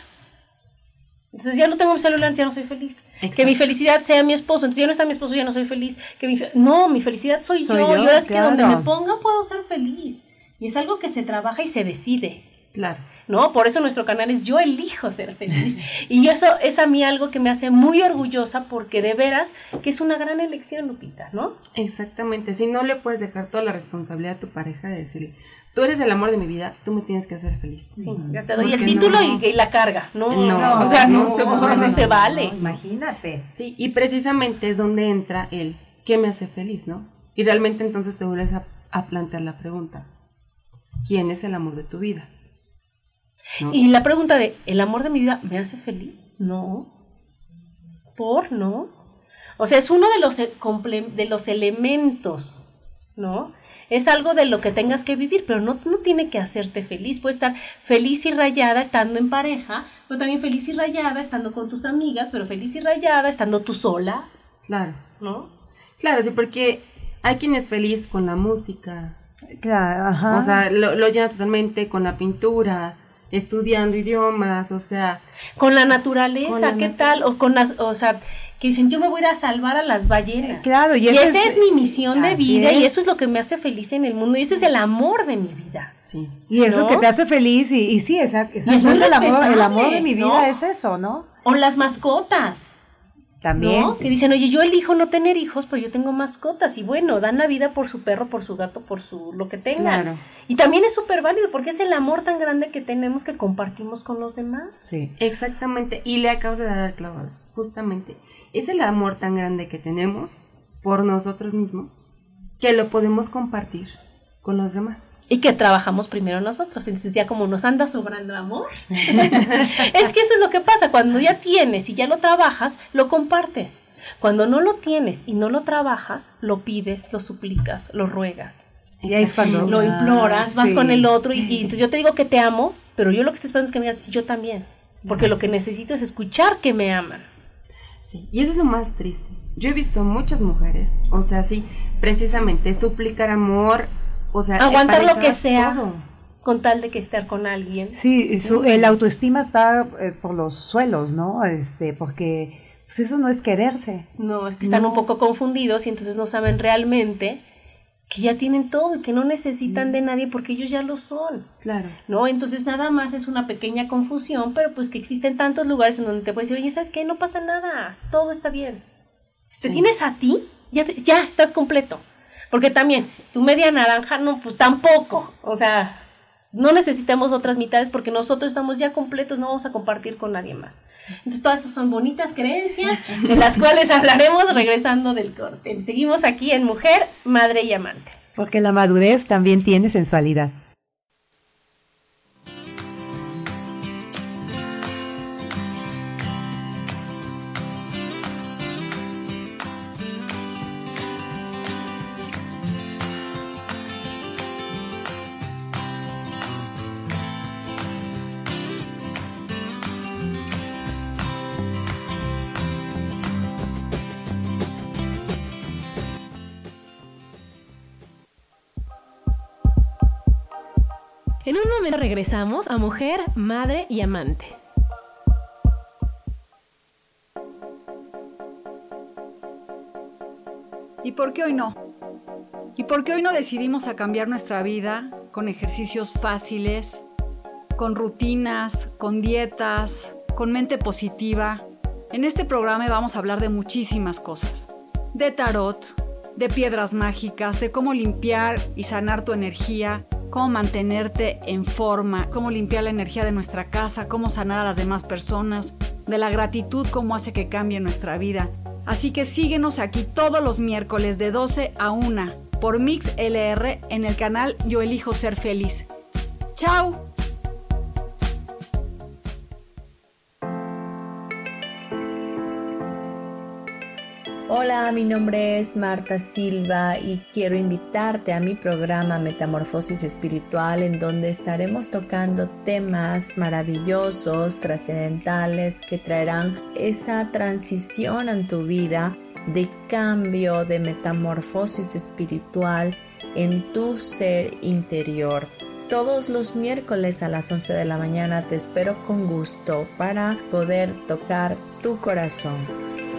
S1: Entonces ya no tengo mi celular, ya no soy feliz. Que mi felicidad sea mi esposo, entonces ya no está mi esposo, ya no soy feliz. Que mi fe- no, mi felicidad soy,
S2: Soy
S1: yo.
S2: yo,
S1: Y ahora es que donde me ponga puedo ser feliz. Y es algo que se trabaja y se decide.
S3: Claro.
S1: ¿No? Por eso nuestro canal es Yo elijo ser feliz. Y eso es a mí algo que me hace muy orgullosa porque de veras que es una gran elección, Lupita, ¿no?
S3: Exactamente, si no le puedes dejar toda la responsabilidad a tu pareja de decirle, tú eres el amor de mi vida, tú me tienes que hacer feliz.
S1: Sí, ya te doy el título
S3: no.
S1: y, y la carga. No,
S3: No,
S1: o sea, no,
S3: se
S1: no, vale.
S2: Imagínate.
S3: Sí, y precisamente es donde entra el ¿qué me hace feliz, no? Y realmente entonces te vuelves a, a plantear la pregunta, ¿quién es el amor de tu vida? ¿No?
S1: Y la pregunta de, ¿el amor de mi vida me hace feliz? No. ¿Por? No. O sea, es uno de los, e- comple- de los elementos, ¿no? Es algo de lo que tengas que vivir, pero no, no tiene que hacerte feliz. Puedes estar feliz y rayada estando en pareja, pero también feliz y rayada estando con tus amigas, pero feliz y rayada estando tú sola,
S3: Claro,
S1: ¿no?
S3: claro, sí, porque hay quien es feliz con la música,
S2: Claro, ajá.
S3: o sea, lo, lo llena totalmente con la pintura, estudiando idiomas, o sea,
S1: Con la naturaleza,
S3: Con la
S1: ¿qué tal? O con las, o sea, que dicen, yo me voy a ir a salvar a las ballenas.
S2: Claro, y
S1: y,
S2: ese
S1: esa
S2: es-
S1: es, mi misión de vida y
S2: es.
S1: eso es lo que me hace feliz en el mundo y ese es el amor de mi vida.
S3: sí.
S2: y es lo que te hace feliz y, y sí, esa, esa-
S1: Y es muy
S2: el, amor, el amor de mi vida
S1: ¿no?
S2: es eso, ¿no?
S1: O las mascotas,
S2: También.
S1: ¿no? Que dicen, oye, yo elijo no tener hijos, pero yo tengo mascotas y bueno, dan la vida por su perro, por su gato, por su lo que tengan.
S3: Claro.
S1: Y también es súper válido porque es el amor tan grande que tenemos que compartimos con los demás.
S2: Sí.
S3: Exactamente, y le acabas de dar al clavado, justamente. Es el amor tan grande que tenemos por nosotros mismos que lo podemos compartir con los demás.
S1: Y que trabajamos primero nosotros. Entonces ya como nos anda sobrando amor. es que eso es lo que pasa. Cuando ya tienes y ya lo trabajas, lo compartes. Cuando no lo tienes y no lo trabajas, lo pides, lo suplicas, lo ruegas.
S2: Y ahí es cuando
S1: Lo
S2: Ah,
S1: imploras, vas
S2: sí.
S1: con el otro y, y entonces yo te digo que te amo, pero yo lo que estoy esperando es que me digas, yo también. Porque lo que necesito es escuchar que me aman.
S3: Sí, y eso es lo más triste. Yo he visto muchas mujeres, o sea, sí, precisamente suplicar amor, o sea,
S1: Aguantar lo que sea
S3: todo.
S1: con tal de que estar con alguien.
S2: Sí, su- el autoestima está eh, por los suelos, ¿no? Este, porque pues eso no es quererse.
S1: No, es que están un poco confundidos y entonces no saben realmente que ya tienen todo y que no necesitan de nadie porque ellos ya lo son.
S3: Claro.
S1: ¿No? Entonces nada más es una pequeña confusión, pero pues que existen tantos lugares en donde te puedes decir, oye, ¿sabes qué? No pasa nada, todo está bien. Si te tienes a ti, ya, te- ya estás completo. Porque también, tu media naranja, no, pues tampoco. O sea, no necesitamos otras mitades porque nosotros estamos ya completos, no vamos a compartir con nadie más. Entonces todas estas son bonitas creencias de las cuales hablaremos regresando del corte. Seguimos aquí en Mujer, Madre y Amante.
S2: Porque la madurez también tiene sensualidad.
S1: Regresamos a Mujer, Madre y Amante.
S7: ¿Y por qué hoy no? ¿Y por qué hoy no decidimos cambiar nuestra vida con ejercicios fáciles, con rutinas, con dietas, con mente positiva? En este programa vamos a hablar de muchísimas cosas. De tarot, de piedras mágicas, de cómo limpiar y sanar tu energía, cómo mantenerte en forma, cómo limpiar la energía de nuestra casa, cómo sanar a las demás personas, de la gratitud, cómo hace que cambie nuestra vida. Así que síguenos aquí todos los miércoles de 12 a 1 por Mix LR en el canal Yo Elijo Ser Feliz. ¡Chao!
S8: Hola, mi nombre es Marta Silva y quiero invitarte a mi programa Metamorfosis Espiritual en donde estaremos tocando temas maravillosos, trascendentales que traerán esa transición en tu vida de cambio, de metamorfosis espiritual en tu ser interior. Todos los miércoles a las 11 de la mañana te espero con gusto para poder tocar tu corazón.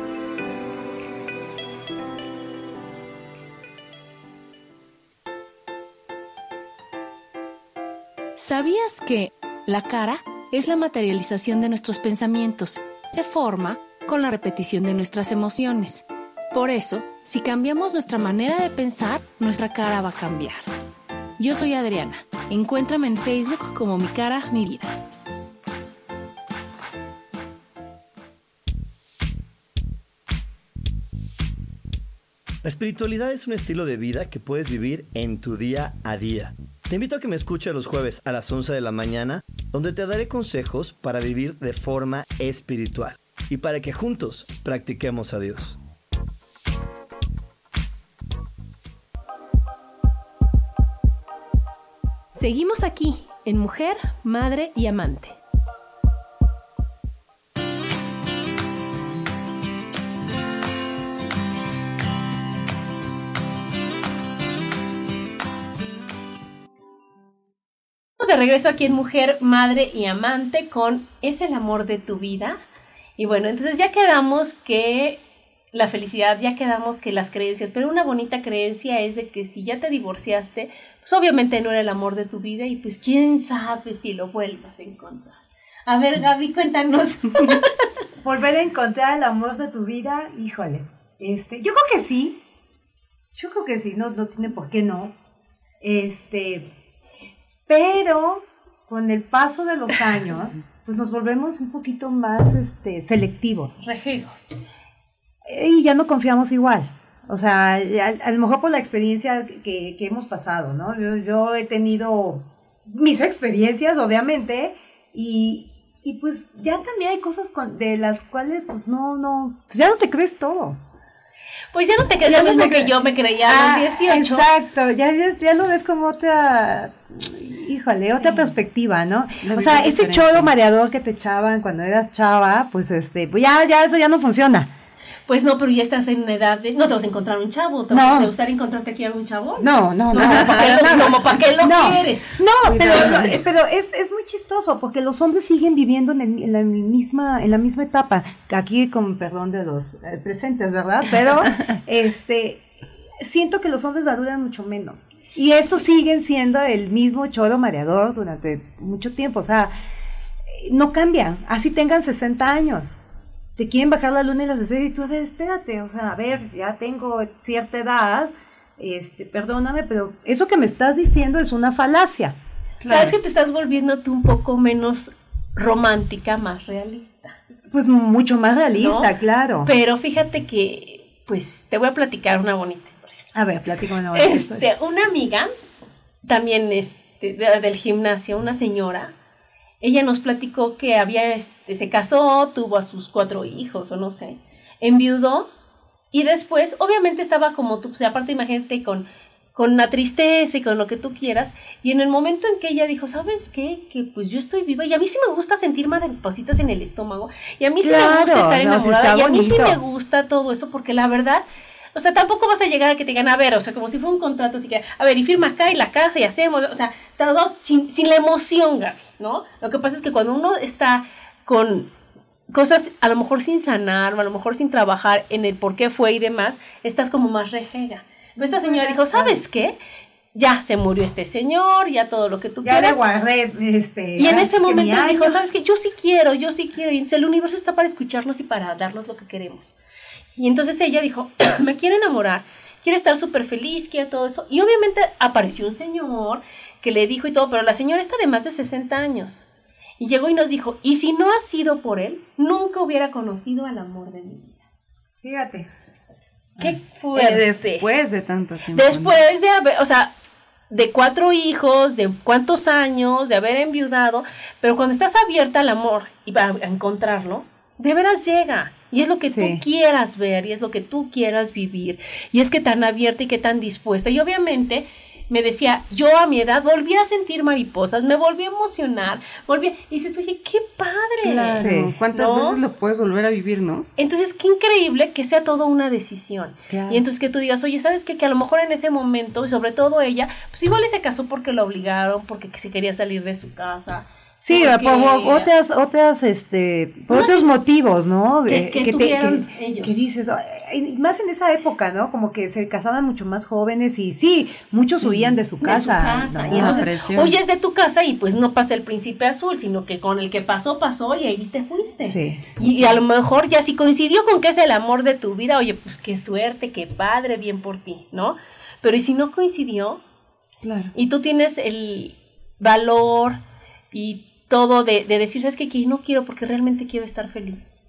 S9: ¿Sabías que la cara es la materialización de nuestros pensamientos? Se forma con la repetición de nuestras emociones. Por eso, si cambiamos nuestra manera de pensar, nuestra cara va a cambiar. Yo soy Adriana Encuéntrame en Facebook como Mi Cara, Mi Vida.
S10: La espiritualidad es un estilo de vida que puedes vivir en tu día a día. Te invito a que me escuches los jueves a las 11 de la mañana, donde te daré consejos para vivir de forma espiritual y para que juntos practiquemos a Dios.
S1: Seguimos aquí en Mujer, Madre y Amante. De regreso aquí en Mujer, Madre y Amante con Es el amor de tu vida. Y bueno, entonces ya quedamos que la felicidad, ya quedamos que las creencias, pero una bonita creencia es de que si ya te divorciaste, pues obviamente no era el amor de tu vida y pues quién sabe si lo vuelvas a encontrar. A ver, Gaby, cuéntanos.
S2: Volver a encontrar el amor de tu vida, híjole. Este, yo creo que sí. Yo creo que sí, no, no tiene por qué no. Este, pero con el paso de los años, pues nos volvemos un poquito más este, selectivos.
S1: Rejegos.
S2: Y ya no confiamos igual. O sea, a, lo mejor por la experiencia que, hemos pasado, ¿no? Yo, he tenido mis experiencias, obviamente, y, y, pues ya también hay cosas de las cuales, pues no, no, pues ya no te crees todo.
S1: Pues ya no te crees lo mismo que yo me creía a los 18.
S2: Ah, exacto, ya, ya, lo ves como otra híjole, otra perspectiva, ¿no? o sea, ese choro mareador que te echaban cuando eras chava, pues este, pues ya, ya eso ya no funciona.
S1: Pues no, pero ya estás en una edad de. No te vas a encontrar un chavo. ¿Te, no. gustaría encontrarte aquí algún chavo?
S2: No, no, no.
S1: como para qué lo quieres.
S2: No, pero, pero es, es, muy chistoso porque los hombres siguen viviendo en, la misma, en la misma etapa. Aquí, con perdón de los eh, presentes, ¿verdad? Pero este siento que los hombres maduran mucho menos. Y estos siguen siendo el mismo choro mareador durante mucho tiempo. O sea, no cambian. Así tengan 60 años. Te quieren bajar la luna y las estrellas y tú, a ver, espérate. O sea, a ver, ya tengo cierta edad. Este, perdóname, pero eso que me estás diciendo es una falacia.
S1: ¿Sabes que te estás volviendo tú un poco menos romántica, más realista?
S2: Pues mucho más realista, claro.
S1: Pero fíjate que, pues, te voy a platicar una bonita
S2: a ver, platícame una
S1: este, Una amiga, también este, del gimnasio, una señora, ella nos platicó que había, este, se casó, tuvo a sus cuatro hijos o no sé, enviudó y después, obviamente estaba como tú, sea, aparte imagínate con, con la tristeza y con lo que tú quieras, y en el momento en que ella dijo, ¿sabes qué? Que pues yo estoy viva y a mí sí me gusta sentir maripositas en el estómago, y a mí sí me gusta estar enamorada, y a mí sí me gusta todo eso, porque la verdad o sea, tampoco vas a llegar a que te digan, a ver, o sea, como si fuera un contrato, así que, a ver, y firma acá y la casa y hacemos, o sea, todo sin, sin la emoción, Gaby, ¿no? Lo que pasa es que cuando uno está con cosas a lo mejor sin sanar, o a lo mejor sin trabajar en el por qué fue y demás, estás como más rejega. Pero esta señora dijo, ¿sabes qué? Ya se murió este señor, ya todo lo que tú
S2: ya
S1: quieras.
S2: Le guardé, este,
S1: y en ese momento dijo, ¿sabes qué? Yo sí quiero, yo sí quiero. Y el universo está para escucharnos y para darnos lo que queremos. Y entonces ella dijo, me quiero enamorar, quiero estar súper feliz, quiero todo eso. Y obviamente apareció un señor que le dijo y todo, pero la señora está de más de 60 años. Y llegó y nos dijo, y si no ha sido por él, nunca hubiera conocido al amor de mi vida.
S2: Fíjate.
S1: ¿Qué fue?
S3: Después de tanto tiempo.
S1: Después de haber, o sea, de cuatro hijos, de cuántos años, de haber enviudado, pero cuando estás abierta al amor y va a encontrarlo, de veras llega. Y es lo que tú quieras ver y es lo que tú quieras vivir. Y es que tan abierta y que tan dispuesta. Y obviamente me decía, yo a mi edad volví a sentir mariposas, me volví a emocionar, volví, y dices, oye, qué padre.
S3: Claro. ¿Cuántas veces lo puedes volver a vivir, no?
S1: Entonces, qué increíble que sea toda una decisión. Y entonces que tú digas, oye, ¿sabes qué? Que a lo mejor en ese momento, y sobre todo ella, pues igual se casó porque lo obligaron, porque se quería salir de su casa
S2: Sí, por otras, otras, este, por otros motivos, ¿no?
S1: Que, que,
S2: que, dices, más en esa época, ¿no? Como que se casaban mucho más jóvenes y sí, muchos huían de su casa.
S1: De su casa. Y entonces, huyes de tu casa y pues no pasa el príncipe azul, sino que con el que pasó, pasó y ahí te fuiste. Sí. Y, a lo mejor ya si coincidió con que es el amor de tu vida, oye, pues qué suerte, qué padre, bien por ti, ¿no? Pero y si no coincidió, claro. y tú tienes el, valor y todo de, de decir, ¿sabes qué? Que no quiero porque realmente quiero estar feliz.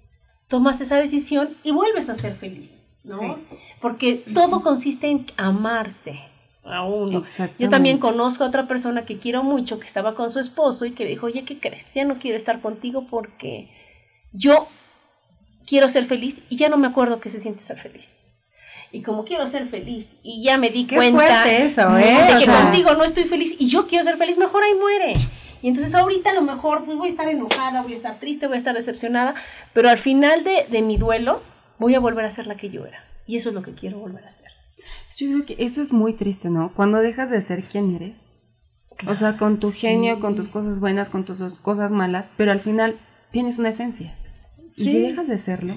S1: Tomas esa decisión y vuelves a ser feliz, ¿no? Porque todo consiste en amarse a uno. Yo también conozco a otra persona que quiero mucho, que estaba con su esposo y que dijo, oye, ¿qué crees? Ya no quiero estar contigo porque yo quiero ser feliz y ya no me acuerdo que se siente ser feliz. Y como quiero ser feliz y ya me di
S2: Qué
S1: cuenta.
S2: ¿eh?
S1: de
S2: O
S1: que
S2: sea-
S1: contigo no estoy feliz y yo quiero ser feliz, mejor ahí muere. Y entonces ahorita a lo mejor pues, voy a estar enojada, voy a estar triste, voy a estar decepcionada, pero al final de, de mi duelo voy a volver a ser la que yo era. Y eso es lo que quiero volver a ser.
S3: Yo creo que eso es muy triste, ¿no? Cuando dejas de ser quien eres. o sea, con tu genio, con tus cosas buenas, con tus cosas malas, pero al final tienes una esencia. Y
S2: Sí.
S3: si dejas de serlo,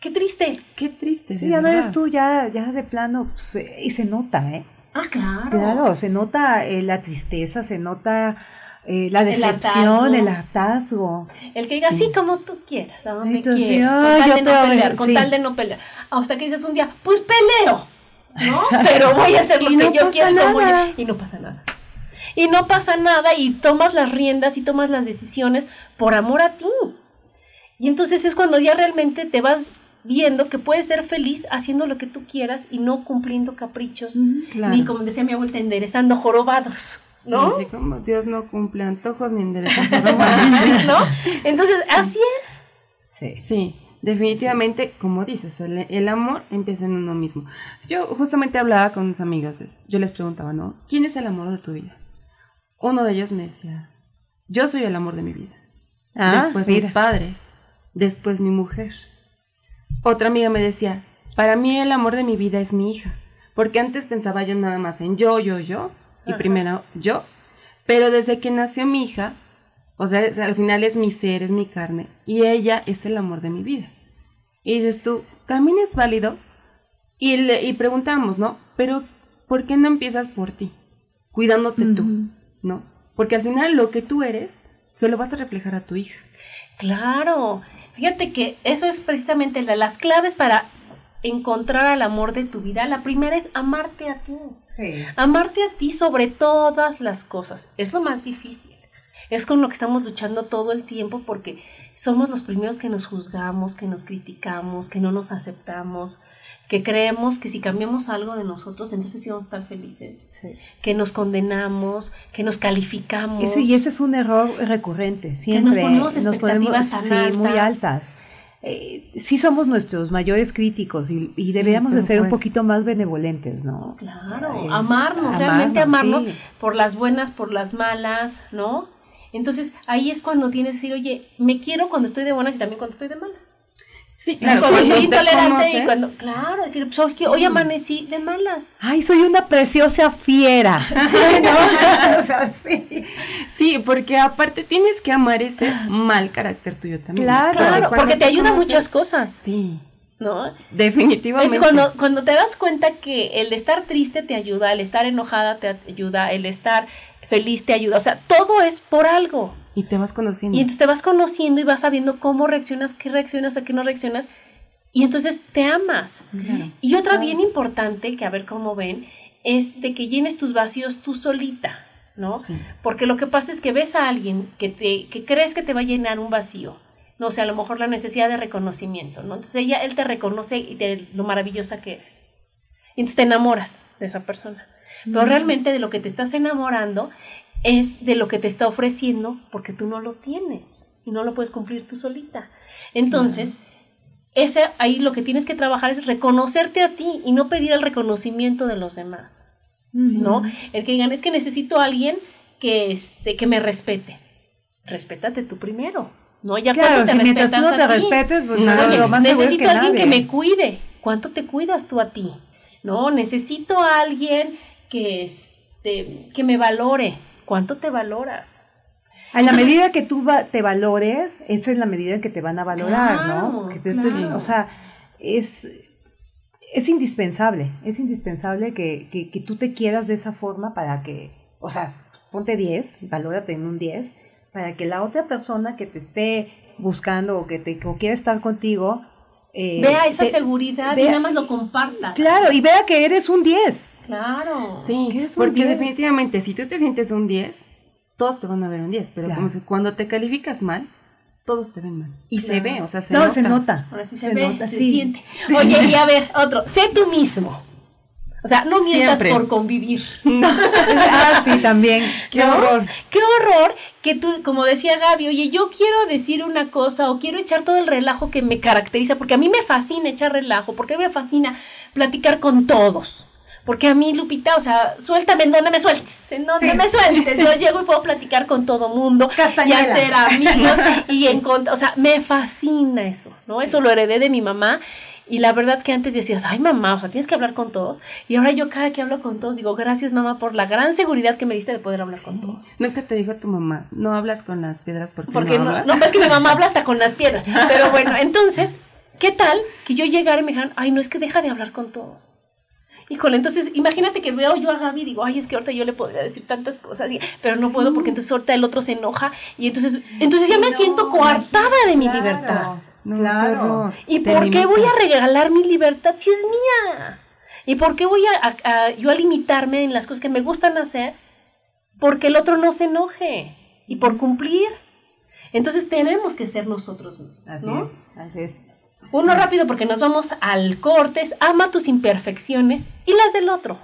S1: Qué triste.
S3: qué triste.
S2: Sí, ya no eres tú, ya, ya de plano, pues, eh, y se nota, ¿eh?
S1: Ah, claro.
S2: Claro, se nota eh, la tristeza, se nota eh, la
S1: El
S2: decepción, el hartazgo.
S1: El que diga así como tú quieras, a donde
S2: Entonces,
S1: quieras, con tal de no pelear, con
S2: sí.
S1: tal de no pelear. Hasta que dices un día, pues peleo, ¿no? Pero voy a hacer lo
S3: Y
S1: que
S3: no
S1: yo quiero como
S3: nada.
S1: yo- y no pasa nada. Y no pasa nada y tomas las riendas y tomas las decisiones por amor a ti. Y entonces es cuando ya realmente te vas viendo que puedes ser feliz haciendo lo que tú quieras y no cumpliendo caprichos,
S3: claro.
S1: ni como decía mi abuelita, enderezando jorobados, ¿no?
S3: Sí, sí, como Dios no cumple antojos ni endereza.
S1: ¿No? Entonces, así es.
S2: Sí.
S3: Sí, definitivamente, como dices, el, el amor empieza en uno mismo. Yo justamente hablaba con unos amigos, es- yo les preguntaba, ¿no? ¿Quién es el amor de tu vida? Uno de ellos me decía, yo soy el amor de mi vida.
S2: Ah,
S3: después
S2: mira.
S3: mis padres, después mi mujer. Otra amiga me decía, para mí el amor de mi vida es mi hija, porque antes pensaba yo nada más en yo, yo, yo, y primero yo, pero desde que nació mi hija, o sea, al final es mi ser, es mi carne, y ella es el amor de mi vida. Y dices tú, también es válido, y, le, y preguntamos, ¿no? Pero, ¿por qué no empiezas por ti? Cuidándote tú, ¿no? Porque al final lo que tú eres, se lo vas a reflejar a tu hija.
S1: Claro, fíjate que eso es precisamente la- las claves para encontrar al amor de tu vida. La primera es amarte a ti. Amarte a ti sobre todas las cosas. Es lo más difícil. Es con lo que estamos luchando todo el tiempo porque somos los primeros que nos juzgamos, que nos criticamos, que no nos aceptamos, que creemos que si cambiamos algo de nosotros, entonces sí vamos a estar felices, que nos condenamos, que nos calificamos.
S2: Ese, y ese es un error recurrente, siempre.
S1: ponemos expectativas
S2: sí, muy
S1: altas.
S2: Eh, sí somos nuestros mayores críticos y, y
S3: Sí,
S2: deberíamos de ser un
S3: pues-
S2: poquito más benevolentes, ¿no?
S1: Claro,
S2: Eh,
S1: amarnos, realmente amarnos
S2: sí.
S1: por las buenas, por las malas, ¿no? Entonces ahí es cuando tienes que decir, oye, me quiero cuando estoy de buenas y también cuando estoy de malas.
S3: Sí,
S1: Claro, cuando estoy intolerante y cuando, claro, decir, pues hoy, hoy amanecí de malas.
S2: Ay, soy una preciosa fiera. ¿no? O sea, sí.
S3: Sí, porque aparte tienes que amar ese mal carácter tuyo también.
S2: Claro.
S1: Claro, porque te ayuda
S3: conoces-
S1: muchas cosas,
S3: Sí,
S1: ¿no?
S3: definitivamente.
S1: Es cuando, cuando te das cuenta que el estar triste te ayuda, el estar enojada te ayuda, el estar feliz te ayuda, o sea, todo es por algo.
S3: Y te vas conociendo.
S1: Y entonces te vas conociendo y vas sabiendo cómo reaccionas, qué reaccionas, a qué no reaccionas. Y entonces te amas. Y otra bien importante, que a ver cómo ven, es de que llenes tus vacíos tú solita, ¿no?
S3: Sí.
S1: Porque lo que pasa es que ves a alguien que, te, que crees que te va a llenar un vacío. No sé, a lo mejor la necesidad de reconocimiento, ¿no? Entonces ella, él te reconoce y de lo maravillosa que eres. Y entonces te enamoras de esa persona. Pero realmente de lo que te estás enamorando es de lo que te está ofreciendo porque tú no lo tienes y no lo puedes cumplir tú solita. Entonces, ese, ahí lo que tienes que trabajar es reconocerte a ti y no pedir el reconocimiento de los demás. ¿No? El que digan, es que necesito a alguien que, este, que me respete. Respétate tú primero. ¿No? Ya
S2: Claro,
S1: te
S2: si mientras tú no te respetes, pues
S1: No,
S2: nada,
S1: oye,
S2: lo más
S1: necesito a alguien que me cuide. ¿Cuánto te cuidas tú a ti? No, necesito a alguien que, este, que me valore. ¿Cuánto te valoras?
S2: A la medida que tú va- te valores, esa es la medida en que te van a valorar,
S1: Claro,
S2: ¿no? Que te-
S1: claro.
S2: O sea, es, es indispensable, es indispensable que, que, que tú te quieras de esa forma para que, o sea, ponte 10, valórate en un 10, para que la otra persona que te esté buscando o que te o quiera estar contigo, eh,
S1: Vea esa
S2: te-
S1: seguridad y nada más lo compartas.
S2: Claro, y vea que eres un 10.
S1: Claro.
S3: Sí,
S2: ¿Qué es un
S3: porque
S2: 10?
S3: definitivamente si tú te sientes un 10, todos te van a ver un 10, pero
S2: Claro.
S3: como si cuando te calificas mal, todos te ven mal. Y se ve, o sea, se
S2: no,
S3: nota.
S2: se nota.
S1: Ahora sí se,
S2: Se
S1: ve,
S2: nota,
S1: se
S2: sí.
S1: siente. Oye, y a ver, otro, sé tú mismo. O sea, no mientas
S3: Siempre.
S1: por convivir.
S2: ah, sí, también.
S3: Qué
S1: ¿no?
S3: horror.
S1: Qué horror que tú, como decía Gaby, oye, yo quiero decir una cosa o quiero echar todo el relajo que me caracteriza, porque a mí me fascina echar relajo, porque a mí me fascina platicar con todos. Porque a mí, Lupita, o sea, suéltame en donde me sueltes, en donde
S2: Sí.
S1: me sueltes. Yo llego y puedo platicar con todo mundo
S2: Castañuela.
S1: y hacer amigos y encontrar, o sea, me fascina eso, ¿no? Eso lo heredé de mi mamá y la verdad que antes decías, ay mamá, o sea, tienes que hablar con todos. Y ahora yo cada que hablo con todos digo, gracias mamá por la gran seguridad que me diste de poder hablar con todos.
S3: Nunca te dijo tu mamá, no hablas con las piedras porque,
S1: Porque
S3: no,
S1: no, no, es que mi mamá habla hasta con las piedras. Pero bueno, entonces, ¿qué tal que yo llegara y me dijeran, ay, no es que deja de hablar con todos? Híjole, entonces imagínate que veo yo a Gaby y digo, ay, es que ahorita yo le podría decir tantas cosas, y- pero no puedo porque entonces ahorita el otro se enoja y entonces, entonces ya me siento coartada de mi libertad.
S3: No,
S2: Claro.
S3: qué horror.
S1: ¿Y por qué voy a regalar mi libertad si es mía? ¿Y por qué voy a, a- a- yo a limitarme en las cosas que me gustan hacer? Porque el otro no se enoje y por cumplir. Entonces tenemos que ser nosotros mismos.
S2: Así
S1: ¿no?
S2: es, así es.
S1: Uno rápido porque nos vamos al corte, es ama tus imperfecciones y las del otro.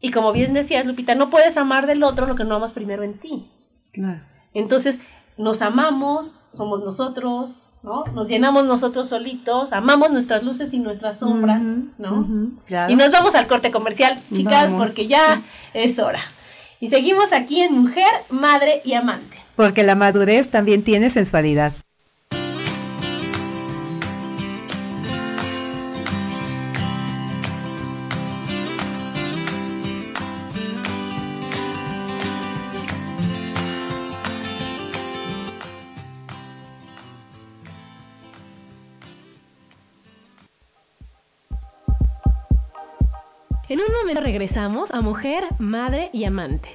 S1: Y como bien decías, Lupita, no puedes amar del otro lo que no amas primero en ti.
S3: Claro.
S1: Entonces, nos amamos, somos nosotros, ¿no? Nos llenamos nosotros solitos, amamos nuestras luces y nuestras sombras, ¿no?
S2: Claro.
S1: Y nos vamos al corte comercial, chicas,
S3: Vamos.
S1: porque ya es hora. Y seguimos aquí en Mujer, Madre y Amante.
S2: Porque la madurez también tiene sensualidad.
S1: Regresamos a Mujer, Madre y Amante.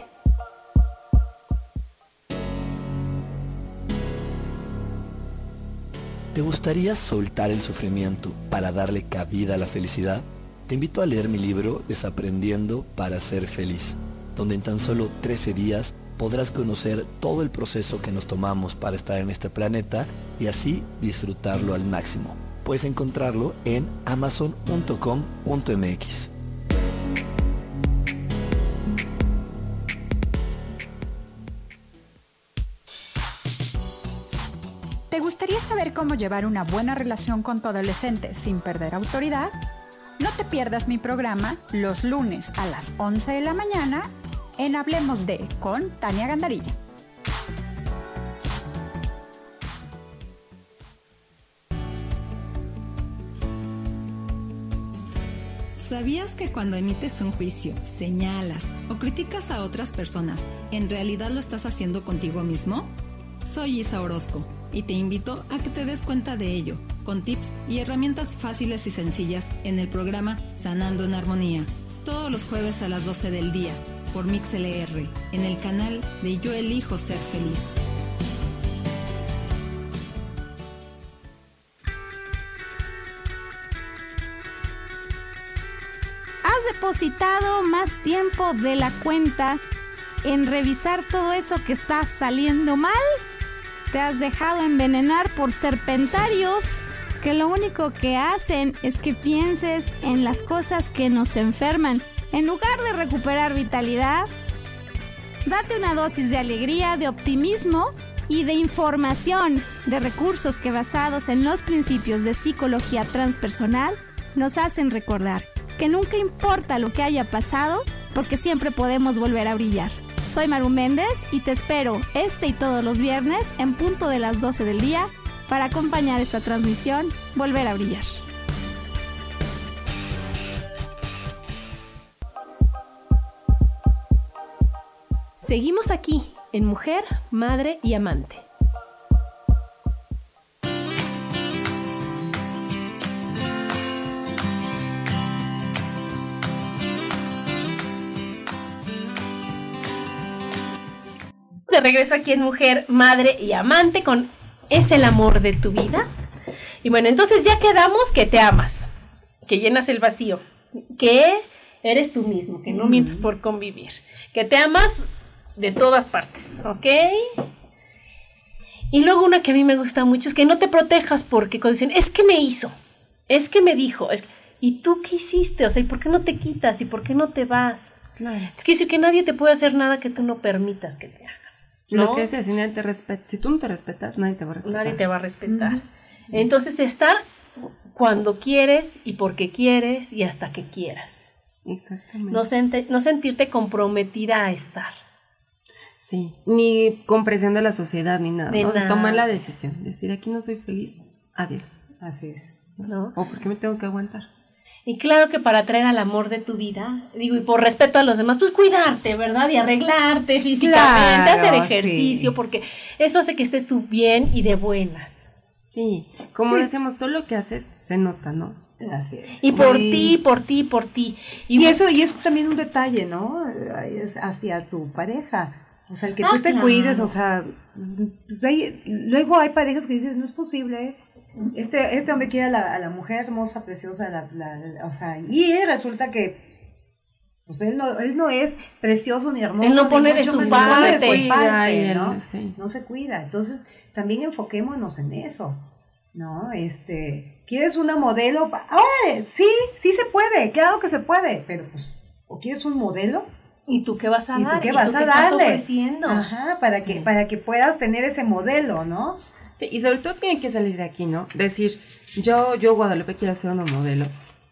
S10: ¿Te gustaría soltar el sufrimiento para darle cabida a la felicidad? Te invito a leer mi libro Desaprendiendo para ser feliz, donde en tan solo 13 días podrás conocer todo el proceso que nos tomamos para estar en este planeta y así disfrutarlo al máximo. Puedes encontrarlo en amazon.com.mx.
S11: ¿Te gustaría saber cómo llevar una buena relación con tu adolescente sin perder autoridad? No te pierdas mi programa los lunes a las 11 de la mañana en Hablemos de con Tania Gandarilla.
S12: ¿Sabías que cuando emites un juicio, señalas o criticas a otras personas, en realidad lo estás haciendo contigo mismo? Soy Isa Orozco y te invito a que te des cuenta de ello, con tips y herramientas fáciles y sencillas en el programa Sanando en Armonía, todos los jueves a las 12 del día, por MixLR, en el canal de Yo Elijo Ser Feliz.
S13: has depositado más tiempo de la cuenta en revisar todo eso que está saliendo mal. Te has dejado envenenar por serpentarios que lo único que hacen es que pienses en las cosas que nos enferman. En lugar de recuperar vitalidad, date una dosis de alegría, de optimismo y de información, de recursos que basados en los principios de psicología transpersonal nos hacen recordar que nunca importa lo que haya pasado, porque siempre podemos volver a brillar. Soy Maru Méndez y te espero este y todos los viernes en punto de las 12 del día para acompañar esta transmisión Volver a Brillar.
S1: Seguimos aquí en Mujer, Madre y Amante. De regreso aquí en Mujer, Madre y Amante con ¿Es el amor de tu vida? Y bueno, entonces ya quedamos que te amas, que llenas el vacío, que eres tú mismo, que no mientes por convivir, que te amas de todas partes, ¿ok? Y luego una que a mí me gusta mucho es que no te protejas porque cuando dicen, es que me hizo, es que me dijo, es que- ¿y tú qué hiciste? O sea, ¿y por qué no te quitas? ¿Y por qué no te vas?
S3: Claro.
S1: Es que decir que nadie te puede hacer nada que tú no permitas que te haga.
S3: Lo
S1: ¿no?
S3: que decía, si nadie te respeta, si tú no te respetas, nadie te va a respetar.
S1: Nadie te va a respetar. Entonces, estar cuando quieres y porque quieres y hasta que quieras.
S3: Exactamente.
S1: No, sente- no sentirte comprometida a estar.
S3: Sí, ni compresión de la sociedad ni nada.
S1: De
S3: ¿no? O sea,
S1: nada.
S3: tomar la decisión, decir aquí no soy feliz, adiós.
S2: Así es.
S1: ¿no?
S3: O porque me tengo que aguantar.
S1: Y claro que para atraer al amor de tu vida, digo, y por respeto a los demás, pues cuidarte, ¿verdad? Y arreglarte físicamente,
S2: Claro,
S1: hacer ejercicio, porque eso hace que estés tú bien y de buenas.
S3: Sí, como
S2: Sí.
S3: decimos, todo lo que haces se nota, ¿no?
S2: Así es.
S1: Y por
S2: Sí.
S1: ti, por ti, por ti.
S2: Y, eso, y eso también un detalle, ¿no? Es hacia tu pareja. O sea, el que
S1: Ah,
S2: tú te
S1: claro.
S2: cuides, o sea, pues hay- luego hay parejas que dices, no es posible. Este, este hombre quiere a la, a la mujer hermosa, preciosa, la, la- o sea, y resulta que pues él no, él no es precioso ni hermoso.
S1: Él no pone de su
S2: de
S1: parte.
S2: ¿no?
S3: sí.
S2: No se cuida. Entonces, también enfoquémonos en eso, ¿no? Este, ¿quieres una modelo? ¡Órale! Sí, sí se puede, claro que se puede, pero pues, ¿o quieres un modelo?
S1: ¿Y tú qué vas a
S2: ¿Y tú
S1: dar?
S2: qué vas a
S1: estás
S2: darle?
S1: ofreciendo?
S2: Ajá, para, que, para que puedas tener ese modelo, ¿no?
S3: Sí, y sobre todo tiene que salir de aquí, ¿no? Decir, yo, yo Guadalupe quiero ser una modelo.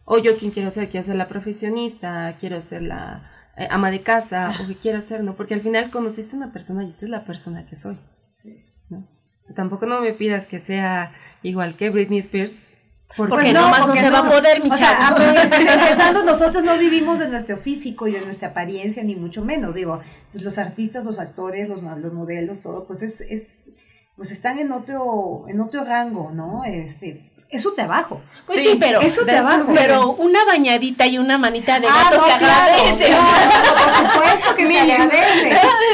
S3: O yo quien quiero ser, quiero ser la profesionista, quiero ser la eh, ama de casa, o que quiero ser, ¿no? Porque al final conociste una persona y esta es la persona que soy. ¿no? Tampoco no me pidas que sea igual que Britney Spears.
S1: Porque nomás no se va a poder, mi
S2: o sea,
S1: chavo.
S2: a- pues, empezando, nosotros no vivimos de nuestro físico y de nuestra apariencia, ni mucho menos. Digo, pues los artistas, los actores, los, los modelos, todo, pues es, es pues están en otro, en otro rango, ¿no? Este, es su trabajo.
S1: Pues sí, pero,
S2: es su trabajo.
S1: pero una bañadita y una manita de
S2: Ah,
S1: gato
S2: no,
S1: se
S2: claro,
S1: agradece.
S2: claro, por supuesto que se agradece.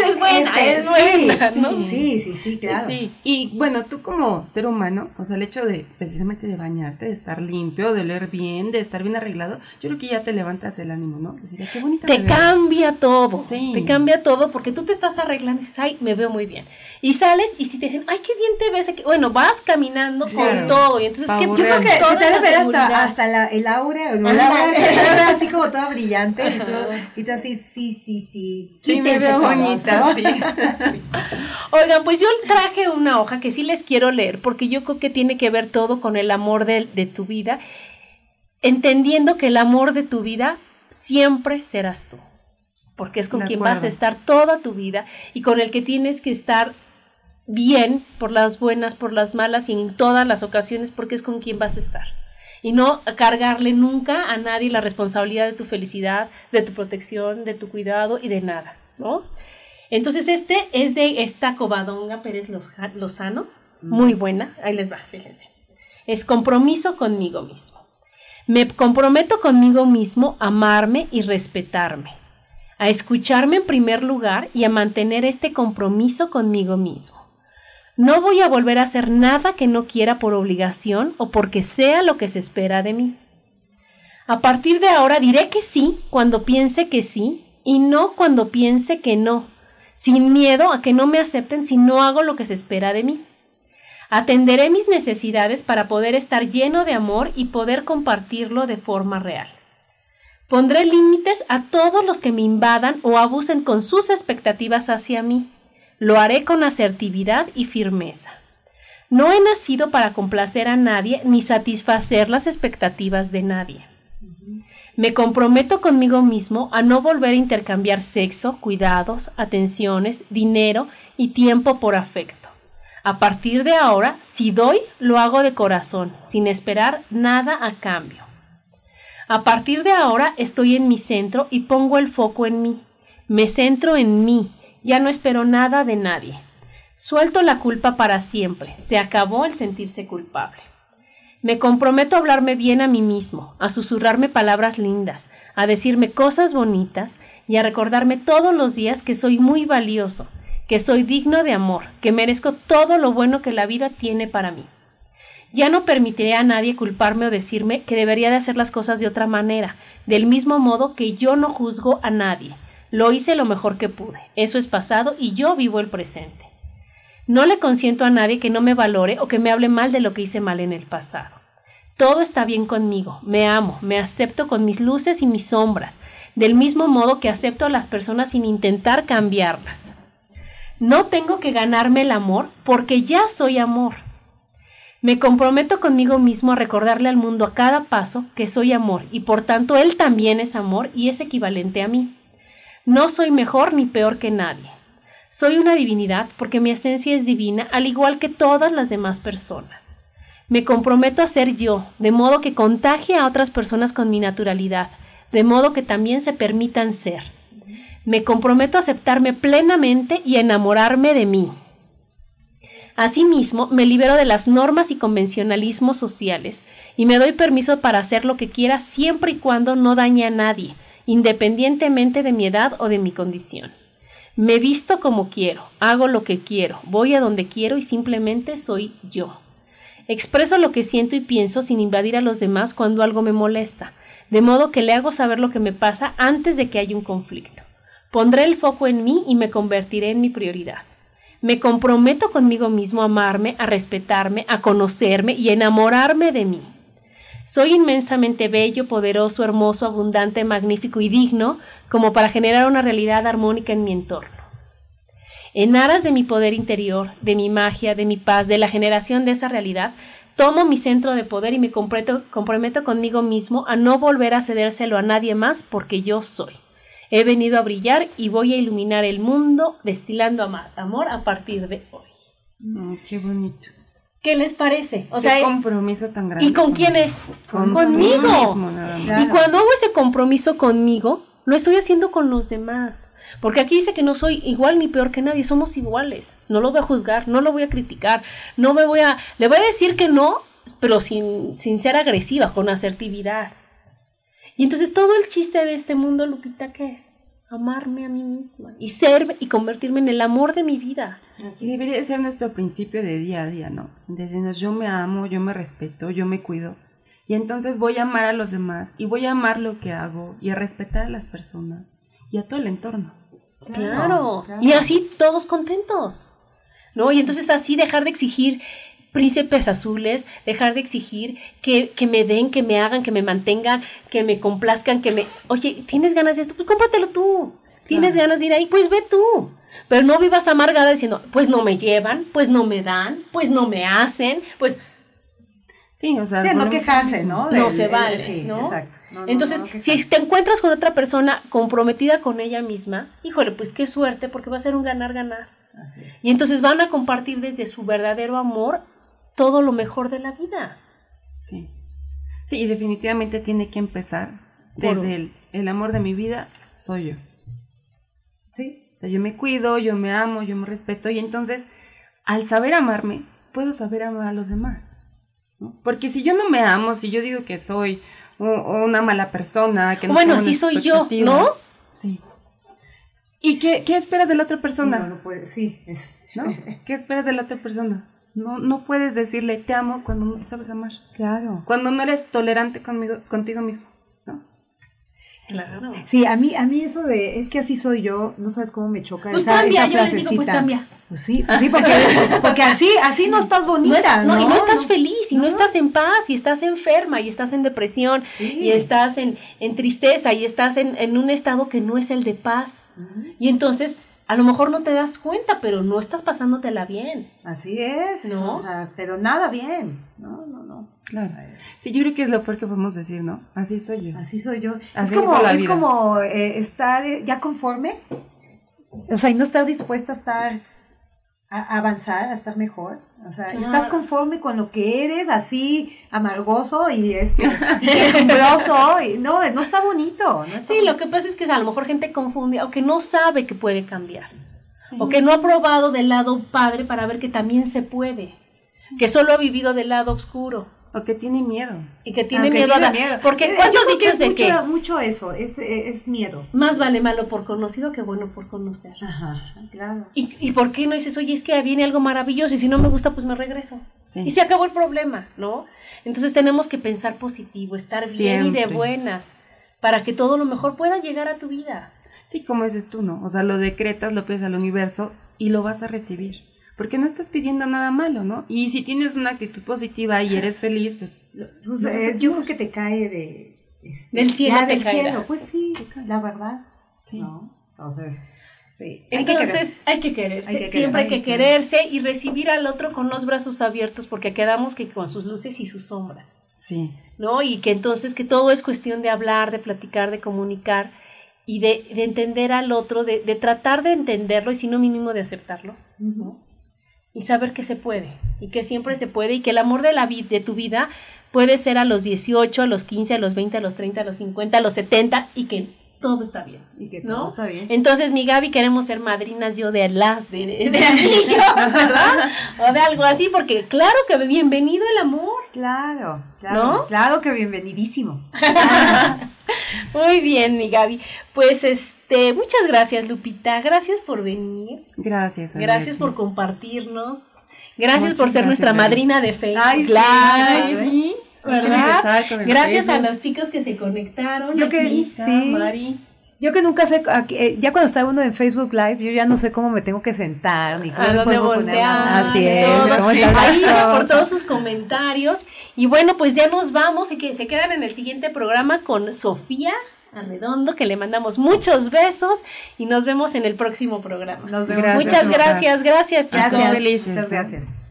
S1: Es buena,
S2: Este,
S1: es buena,
S2: sí,
S1: ¿no?
S2: Sí, sí, sí, claro.
S3: Sí, sí. Y bueno, tú como ser humano, o sea, el hecho de precisamente de bañarte, de estar limpio, de oler bien, de estar bien arreglado, yo creo que ya te levantas el ánimo, ¿no? Decir, "Ay, qué bonita
S1: Te
S3: me veo".
S1: cambia todo.
S3: Sí.
S1: Te cambia todo porque tú te estás arreglando y dices, ay, me veo muy bien. Y sales y si te dicen, ay, qué bien te ves aquí. Bueno, vas caminando con
S2: Claro.
S1: todo. Y entonces, ¿qué
S2: Yo creo que
S1: toda
S2: se te debe
S1: la
S2: ver
S1: seguridad.
S2: hasta, hasta la, el aura, ¿no? El aura debe ver así como toda brillante y tú, y tú así, sí, sí, sí.
S3: Sí, me
S2: quítense
S3: veo bonita,
S2: ¿no?
S3: sí.
S1: Oigan, pues yo traje una hoja que sí les quiero leer porque yo creo que tiene que ver todo con el amor de, de tu vida, entendiendo que el amor de tu vida siempre serás tú, porque es con
S3: De
S1: quien
S3: acuerdo.
S1: vas a estar toda tu vida y con el que tienes que estar bien por las buenas, por las malas y en todas las ocasiones porque es con quien vas a estar. Y no cargarle nunca a nadie la responsabilidad de tu felicidad, de tu protección, de tu cuidado y de nada, ¿no? Entonces este es de esta Covadonga Pérez Lozano, muy buena, ahí les va, fíjense. Es compromiso conmigo mismo. Me comprometo conmigo mismo a amarme y respetarme, a escucharme en primer lugar y a mantener este compromiso conmigo mismo. No voy a volver a hacer nada que no quiera por obligación o porque sea lo que se espera de mí. A partir de ahora diré que sí cuando piense que sí y no cuando piense que no, sin miedo a que no me acepten si no hago lo que se espera de mí. Atenderé mis necesidades para poder estar lleno de amor y poder compartirlo de forma real. Pondré límites a todos los que me invadan o abusen con sus expectativas hacia mí. Lo haré con asertividad y firmeza. No he nacido para complacer a nadie ni satisfacer las expectativas de nadie. Me comprometo conmigo mismo a no volver a intercambiar sexo, cuidados, atenciones, dinero y tiempo por afecto. A partir de ahora, si doy, lo hago de corazón, sin esperar nada a cambio. A partir de ahora estoy en mi centro y pongo el foco en mí. Me centro en mí, ya no espero nada de nadie. Suelto la culpa para siempre, se acabó el sentirse culpable. Me comprometo a hablarme bien a mí mismo, a susurrarme palabras lindas, a decirme cosas bonitas y a recordarme todos los días que soy muy valioso, que soy digno de amor, que merezco todo lo bueno que la vida tiene para mí. Ya no permitiré a nadie culparme o decirme que debería de hacer las cosas de otra manera, del mismo modo que yo no juzgo a nadie. Lo hice lo mejor que pude. Eso es pasado y yo vivo el presente. No le consiento a nadie que no me valore o que me hable mal de lo que hice mal en el pasado. Todo está bien conmigo, me amo, me acepto con mis luces y mis sombras, del mismo modo que acepto a las personas sin intentar cambiarlas. No tengo que ganarme el amor porque ya soy amor. Me comprometo conmigo mismo a recordarle al mundo a cada paso que soy amor y por tanto él también es amor y es equivalente a mí. No soy mejor ni peor que nadie. Soy una divinidad porque mi esencia es divina al igual que todas las demás personas. Me comprometo a ser yo, de modo que contagie a otras personas con mi naturalidad, de modo que también se permitan ser. Me comprometo a aceptarme plenamente y a enamorarme de mí. Asimismo, me libero de las normas y convencionalismos sociales y me doy permiso para hacer lo que quiera siempre y cuando no dañe a nadie, independientemente de mi edad o de mi condición. Me visto como quiero, hago lo que quiero, voy a donde quiero y simplemente soy yo. Expreso lo que siento y pienso sin invadir a los demás cuando algo me molesta, de modo que le hago saber lo que me pasa antes de que haya un conflicto. Pondré el foco en mí y me convertiré en mi prioridad. Me comprometo conmigo mismo a amarme, a respetarme, a conocerme y a enamorarme de mí. Soy inmensamente bello, poderoso, hermoso, abundante, magnífico y digno como para generar una realidad armónica en mi entorno. En aras de mi poder interior, de mi magia, de mi paz, de la generación de esa realidad, tomo mi centro de poder y me comprometo, conmigo mismo a no volver a cedérselo a nadie más porque yo soy. He venido a brillar y voy a iluminar el mundo destilando amor a partir de hoy.
S3: Mm, qué bonito.
S1: ¿Qué les parece?
S3: O sea, compromiso tan grande.
S1: ¿Y con quién es? conmigo. Y cuando hago ese compromiso conmigo, lo estoy haciendo con los demás. Porque aquí dice que no soy igual ni peor que nadie, somos iguales. No lo voy a juzgar, no lo voy a criticar, no me voy a... Le voy a decir que no, pero sin, sin ser agresiva, con asertividad. Y entonces todo el chiste de este mundo, Lupita, ¿qué es? Amarme a mí misma y ser y convertirme en el amor de mi vida.
S3: Y debería ser nuestro principio de día a día, ¿no? Desde yo me amo, yo me respeto, yo me cuido. Y entonces voy a amar a los demás y voy a amar lo que hago y a respetar a las personas y a todo el entorno.
S1: Claro. Y así todos contentos. ¿No? Y entonces así dejar de exigir príncipes azules, dejar de exigir que, que, me den, que me hagan, que me mantengan, que me complazcan, que me... Oye, ¿tienes ganas de esto? Pues cómpratelo tú. ¿Tienes ganas de ir ahí? Pues ve tú. Pero no vivas amargada diciendo, pues no me llevan, pues no me dan, pues no me hacen, pues...
S2: Sí, o sea, no quejarse, ¿no?
S1: no se vale, sí, ¿no? Exacto. Entonces, si te encuentras con otra persona comprometida con ella misma, híjole, pues qué suerte, porque va a ser un ganar-ganar. Y entonces van a compartir desde su verdadero amor todo lo mejor de la vida.
S3: Sí. Sí, y definitivamente tiene que empezar desde el, el amor de mi vida, soy yo. Sí. O sea, yo me cuido, yo me amo, yo me respeto, y entonces, al saber amarme, puedo saber amar a los demás. Porque si yo no me amo, si yo digo que soy una mala persona, que
S1: no Bueno, así soy yo, ¿no?
S3: Sí. ¿Y qué, qué, esperas de la otra persona?
S2: No, no puede, sí.
S3: ¿No? ¿Qué esperas de la otra persona? No, no puedes decirle te amo cuando no te sabes amar.
S2: Claro.
S3: Cuando no eres tolerante conmigo, contigo mismo. ¿no?
S2: Claro. Sí, a mí, a mí eso de es que así soy yo, no sabes cómo me choca.
S1: Pues cambia, yo les digo, pues cambia.
S2: Pues sí, pues sí, porque, porque así, así no estás bonita.
S1: No, y no estás feliz, y no. estás en paz, y estás enferma, y estás en depresión, y estás en, en, tristeza, y estás en, en, un estado que no es el de paz. Y entonces a lo mejor no te das cuenta, pero no estás pasándotela bien.
S2: Así es, ¿no? O sea, pero nada bien. No, no, no.
S3: Claro. Sí, yo creo que es lo peor que podemos decir, ¿no? Así soy yo.
S2: Así soy yo. es como, es como eh, estar ya conforme. O sea, y no estar dispuesta a estar a avanzar, a estar mejor. O sea, estás conforme con lo que eres, así amargoso y este y no, no está bonito.
S1: sí, lo que pasa es que a lo mejor gente confunde o que no sabe que puede cambiar. O que no ha probado del lado padre para ver que también se puede. Que solo ha vivido del lado oscuro.
S3: O que tiene miedo.
S1: Y que tiene miedo a la... Porque ¿cuántos dichos de
S2: que... Mucho eso, es, es, miedo.
S1: Más vale malo por conocido que bueno por conocer.
S2: Ajá, claro.
S1: ¿Y, ¿Y por qué no dices, oye, es que viene algo maravilloso y si no me gusta, pues me regreso? Y se acabó el problema, ¿no? Entonces tenemos que pensar positivo, estar bien y de buenas, para que todo lo mejor pueda llegar a tu vida.
S3: Sí, como dices tú, ¿no? O sea, lo decretas, lo pides al universo y lo vas a recibir. Porque no estás pidiendo nada malo, ¿no? Y si tienes una actitud positiva y eres feliz, pues...
S2: Pues, eh, yo creo que te cae de... este,
S1: Del cielo
S2: ya
S1: te
S2: del
S1: caerá.
S2: cielo. Pues sí, la verdad.
S3: Sí.
S2: ¿no? Entonces, sí. Hay que
S1: Entonces
S2: quererse.
S1: hay que quererse,
S2: Hay que
S1: siempre hay que quererse y recibir al otro con los brazos abiertos porque quedamos que con sus luces y sus sombras,
S3: Sí.
S1: ¿no? Y que entonces que todo es cuestión de hablar, de platicar, de comunicar y de, de entender al otro, de, de tratar de entenderlo y si no mínimo de aceptarlo, ¿no? Y saber que se puede y que siempre se puede y que el amor de, la vi- de tu vida puede ser a los 18, a los 15, a los 20, a los 30, a los 50, a los 70 y que todo está bien.
S2: Y que
S1: ¿no?
S2: todo está bien.
S1: Entonces, mi Gaby, queremos ser madrinas yo de las, de, de, de anillos, ¿verdad? O de algo así, porque claro que bienvenido el amor.
S2: Claro, claro.
S1: ¿No?
S2: Claro que bienvenidísimo.
S1: Muy bien, mi Gaby. Pues, este, muchas gracias, Lupita. Gracias por venir.
S3: Gracias.
S1: Gracias por compartirnos. Gracias
S3: Muchas
S1: por ser
S3: gracias,
S1: nuestra madrina de Facebook
S2: Ay,
S1: Live. sí, ¿verdad? Gracias a los chicos que se conectaron.
S2: Yo que-
S1: aquí,
S2: sí.
S1: Mari.
S2: Yo que nunca sé, aquí, eh, ya cuando está uno en Facebook Live, yo ya no sé cómo me tengo que sentar, ni cómo
S1: a
S2: me
S1: dónde voltear.
S2: Así es,
S1: sí. Ahí por todos sus comentarios. Y bueno, pues ya nos vamos y que se quedan en el siguiente programa con Sofía Arredondo, que le mandamos muchos besos y nos vemos en el próximo programa.
S2: Nos vemos.
S1: Muchas
S2: Gracias.
S1: gracias, gracias, chicos.
S2: Gracias, muchas gracias.